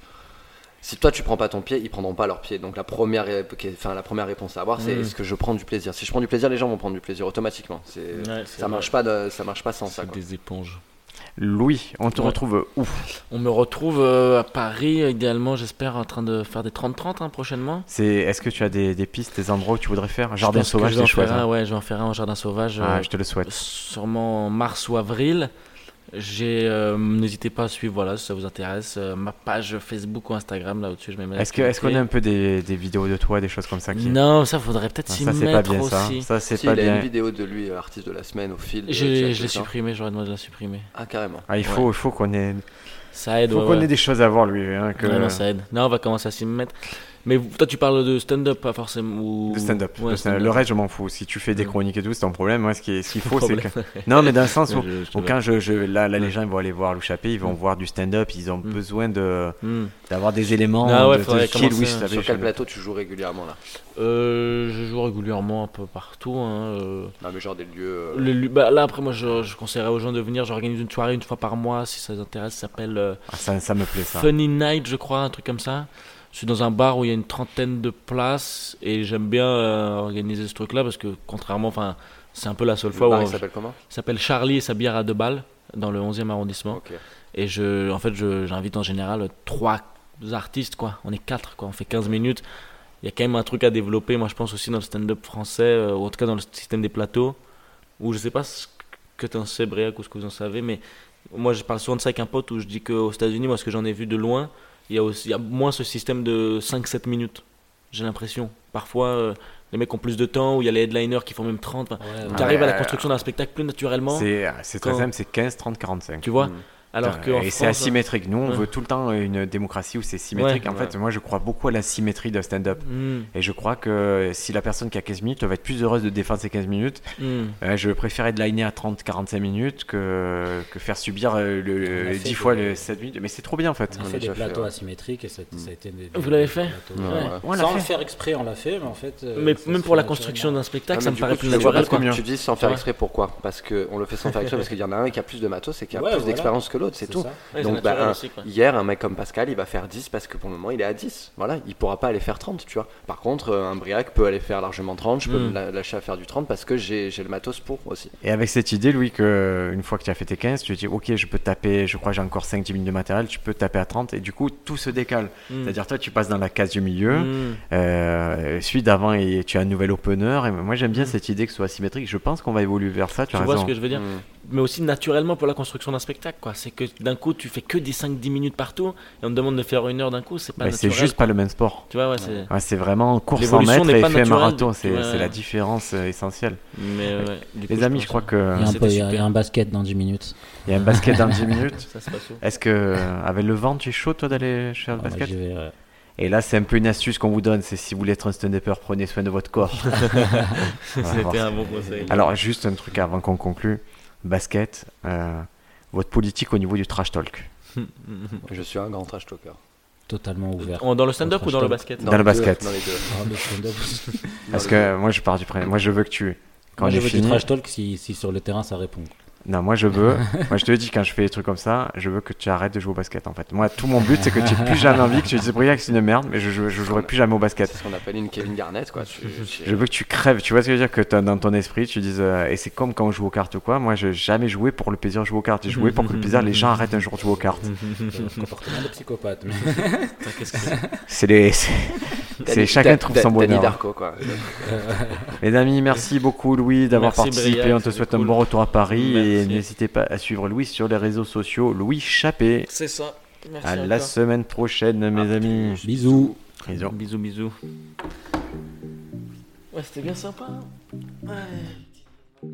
Si toi tu prends pas ton pied, ils prendront pas leur pied. Donc la première, enfin, la première réponse à avoir, c'est Mm. est-ce que je prends du plaisir? Si je prends du plaisir, les gens vont prendre du plaisir automatiquement. C'est, Ouais, c'est ça vrai. marche pas, de- ça marche pas sans ça. Quoi. des éponges. Louis, on te Ouais. retrouve où? On me retrouve euh, à Paris, idéalement, j'espère, en train de faire des 30-30 hein, prochainement. C'est, Est-ce que tu as des, des pistes, des endroits où tu voudrais faire? Jardin sauvage, je vais en c'est chouette. faire un, hein. ouais, je vais en faire un en jardin sauvage. Ah, euh, je te le souhaite. sûrement en mars ou avril. J'ai, euh, n'hésitez pas à suivre, voilà, si ça vous intéresse, euh, ma page Facebook ou Instagram, là au-dessus, je mets Est-ce, que, est-ce qu'on a un peu des, des vidéos de toi, des choses comme ça qui... Non, ça faudrait peut-être s'y ça, c'est mettre pas bien ça. aussi. Ça, c'est Si, pas il a une bien. vidéo de lui, euh, artiste de la semaine, au fil. Je, l'ai supprimé, j'aurais demandé de la supprimer. Ah, carrément. Ah, il faut, il faut qu'on ait, Ça aide, faut ouais, qu'on ouais. ait des choses à voir, lui. hein, que... Ouais, non, ça aide. Non, on va commencer à s'y mettre. Mais toi, tu parles de stand-up, pas forcément. Ou... De stand-up. Ouais. Le reste, je m'en fous. Si tu fais des chroniques et tout, c'est ton problème. Moi, ce qui est- ce qu'il faut, c'est que. Non, mais dans le sens où. Je- je je- là, là, les gens ils vont aller voir Lou Chappé, ils vont Mm. voir du stand-up, ils ont Mm. besoin de Hmm. d'avoir des éléments Ah ouais, de, de qui Louis hein. Chappé. Sur quel plateau tu joues régulièrement là? Euh, je joue régulièrement un peu partout. Hein, euh. Non, mais genre des lieux. euh, bah, là, après, moi, je, je conseillerais aux gens de venir. J'organise une soirée une fois par mois si ça les intéresse. Ça s'appelle euh, Ah, ça, ça me plaît ça. Funny Night, je crois, un truc comme ça. Je suis dans un bar où il y a une trentaine de places et j'aime bien euh, organiser ce truc-là parce que, contrairement, enfin, c'est un peu la seule le fois bar, où il s'appelle comment? Ça s'appelle Charlie et sa bière à deux balles dans le 11e arrondissement. Et je, en fait, j'invite en général trois artistes, quoi. On est quatre, quoi. On fait 15 minutes. Il y a quand même un truc à développer, moi je pense aussi dans le stand-up français, euh, ou en tout cas dans le système des plateaux, où je sais pas ce que tu en sais, Briac, ou ce que vous en savez, mais moi je parle souvent de ça avec un pote où je dis qu'aux États-Unis, moi ce que j'en ai vu de loin, il y a, aussi, il y a moins ce système de 5-7 minutes, j'ai l'impression. Parfois, euh, les mecs ont plus de temps, où il y a les headliners qui font même 30. Enfin, Ouais, ouais. tu arrives à la ouais. construction d'un spectacle plus naturellement, C'est c'est très simple, c'est 15, 30, 45. tu vois. Mm. Alors que en et c'est asymétrique. Nous, on Ouais. veut tout le temps une démocratie où c'est symétrique. Ouais. en fait, moi, je crois beaucoup à la symétrie de stand-up. Hmm, Et je crois que si la personne qui a 15 minutes elle va être plus heureuse de défendre ses 15 minutes, hmm. euh, je préférais de liner à 30-45 minutes que, que faire subir euh, le, On a le fait 10 fois des- le 7 minutes. Mais c'est trop bien en fait. On a fait des fait, plateaux ouais. asymétriques et ça, ça a été des, Vous l'avez fait. On l'a Sans fait. le faire exprès, on l'a fait, mais en fait. euh, Mais même pour la fait construction d'un spectacle, ça me paraît plus tu- naturel. Tu dis sans faire exprès, pourquoi? Parce qu'on le fait sans faire exprès, parce qu'il y en a un qui a plus de matos et qui a plus d'expérience que l'autre, c'est tout. Donc, bah, un- aussi. Hier, un mec comme Pascal, il va faire 10 parce que pour le moment, il est à 10. Voilà, il pourra pas aller faire 30, tu vois. Par contre, euh, un Briac peut aller faire largement 30, je peux Mm. me lâcher à faire du 30 parce que j'ai le matos pour aussi. Et avec cette idée, Louis, que une fois que tu as fait tes 15, tu te dis, ok, je peux taper, je crois que j'ai encore 5-10 minutes de matériel, tu peux taper à 30, et du coup, tout se décale. Hmm. C'est-à-dire, toi, tu passes dans la case du milieu, Hmm. euh, celui d'avant, et tu as un nouvel opener, et moi, j'aime bien Mm. cette idée que ce soit symétrique. Je pense qu'on va évoluer vers ça, tu, Tu as vois raison. ce que je veux dire? Mm. Mais aussi naturellement pour la construction d'un spectacle, quoi. C'est que d'un coup, tu fais que des 5-10 minutes partout, et on te demande de faire une heure d'un coup, c'est pas Mais c'est juste pas le même sport. Tu vois, ouais, c'est. Ouais, c'est vraiment course en mètres et naturelle, marathon, c'est ouais. c'est la différence euh, essentielle. Mais ouais, du coup, Les amis, je crois que- Il y a un il y a- basket dans 10 minutes. il y a un basket dans 10 minutes. Est-ce que, euh, avec le vent, tu es chaud, toi, d'aller faire le Ah, moi, basket? Et là, c'est un peu une astuce qu'on vous donne, c'est si vous voulez être un stand-upper, prenez soin de votre corps. C'était un bon conseil. Alors, juste un truc avant qu'on conclue. Basket, euh, votre politique au niveau du trash talk. Je suis un grand trash talker. Totalement ouvert. Dans le stand-up ou dans le basket Dans le basket. Dans les deux. Ah, le. Parce que moi, je pars du principe. Moi, je veux que tu. Quand Moi, je veux du trash talk si, si sur le terrain ça répond. Non, moi, je veux. moi, je te le dis, quand je fais des trucs comme ça, je veux que tu arrêtes de jouer au basket, en fait. Moi, tout mon but, c'est que tu n'aies plus jamais envie, que tu dises, Briac, c'est une merde, mais je, je, je jouerai plus jamais au basket. C'est ce qu'on appelle une Kevin Garnett, quoi. Tu- tu- Je veux que tu crèves, tu vois ce que je veux dire, que t'as dans ton esprit, tu dises, euh, et c'est comme quand on joue aux cartes ou quoi, moi je jamais joué pour le plaisir de jouer aux cartes, j'ai joué pour que le plaisir, les gens arrêtent un jour de jouer aux cartes. Euh, comportement de psychopathe. mais- Putain, qu'est-ce que c'est C'est les. C'est- chacun trouve son bonheur. Darko, quoi. Les amis, merci beaucoup Louis d'avoir participé, Briac, on te souhaite un bon retour à Paris et n'hésitez pas à suivre Louis sur les réseaux sociaux, Louis Chappé. C'est ça. Merci À la semaine prochaine mes amis. Bisous. Bisous. Bisous, bisous. Ouais, c'était bien sympa. hein. Ouais.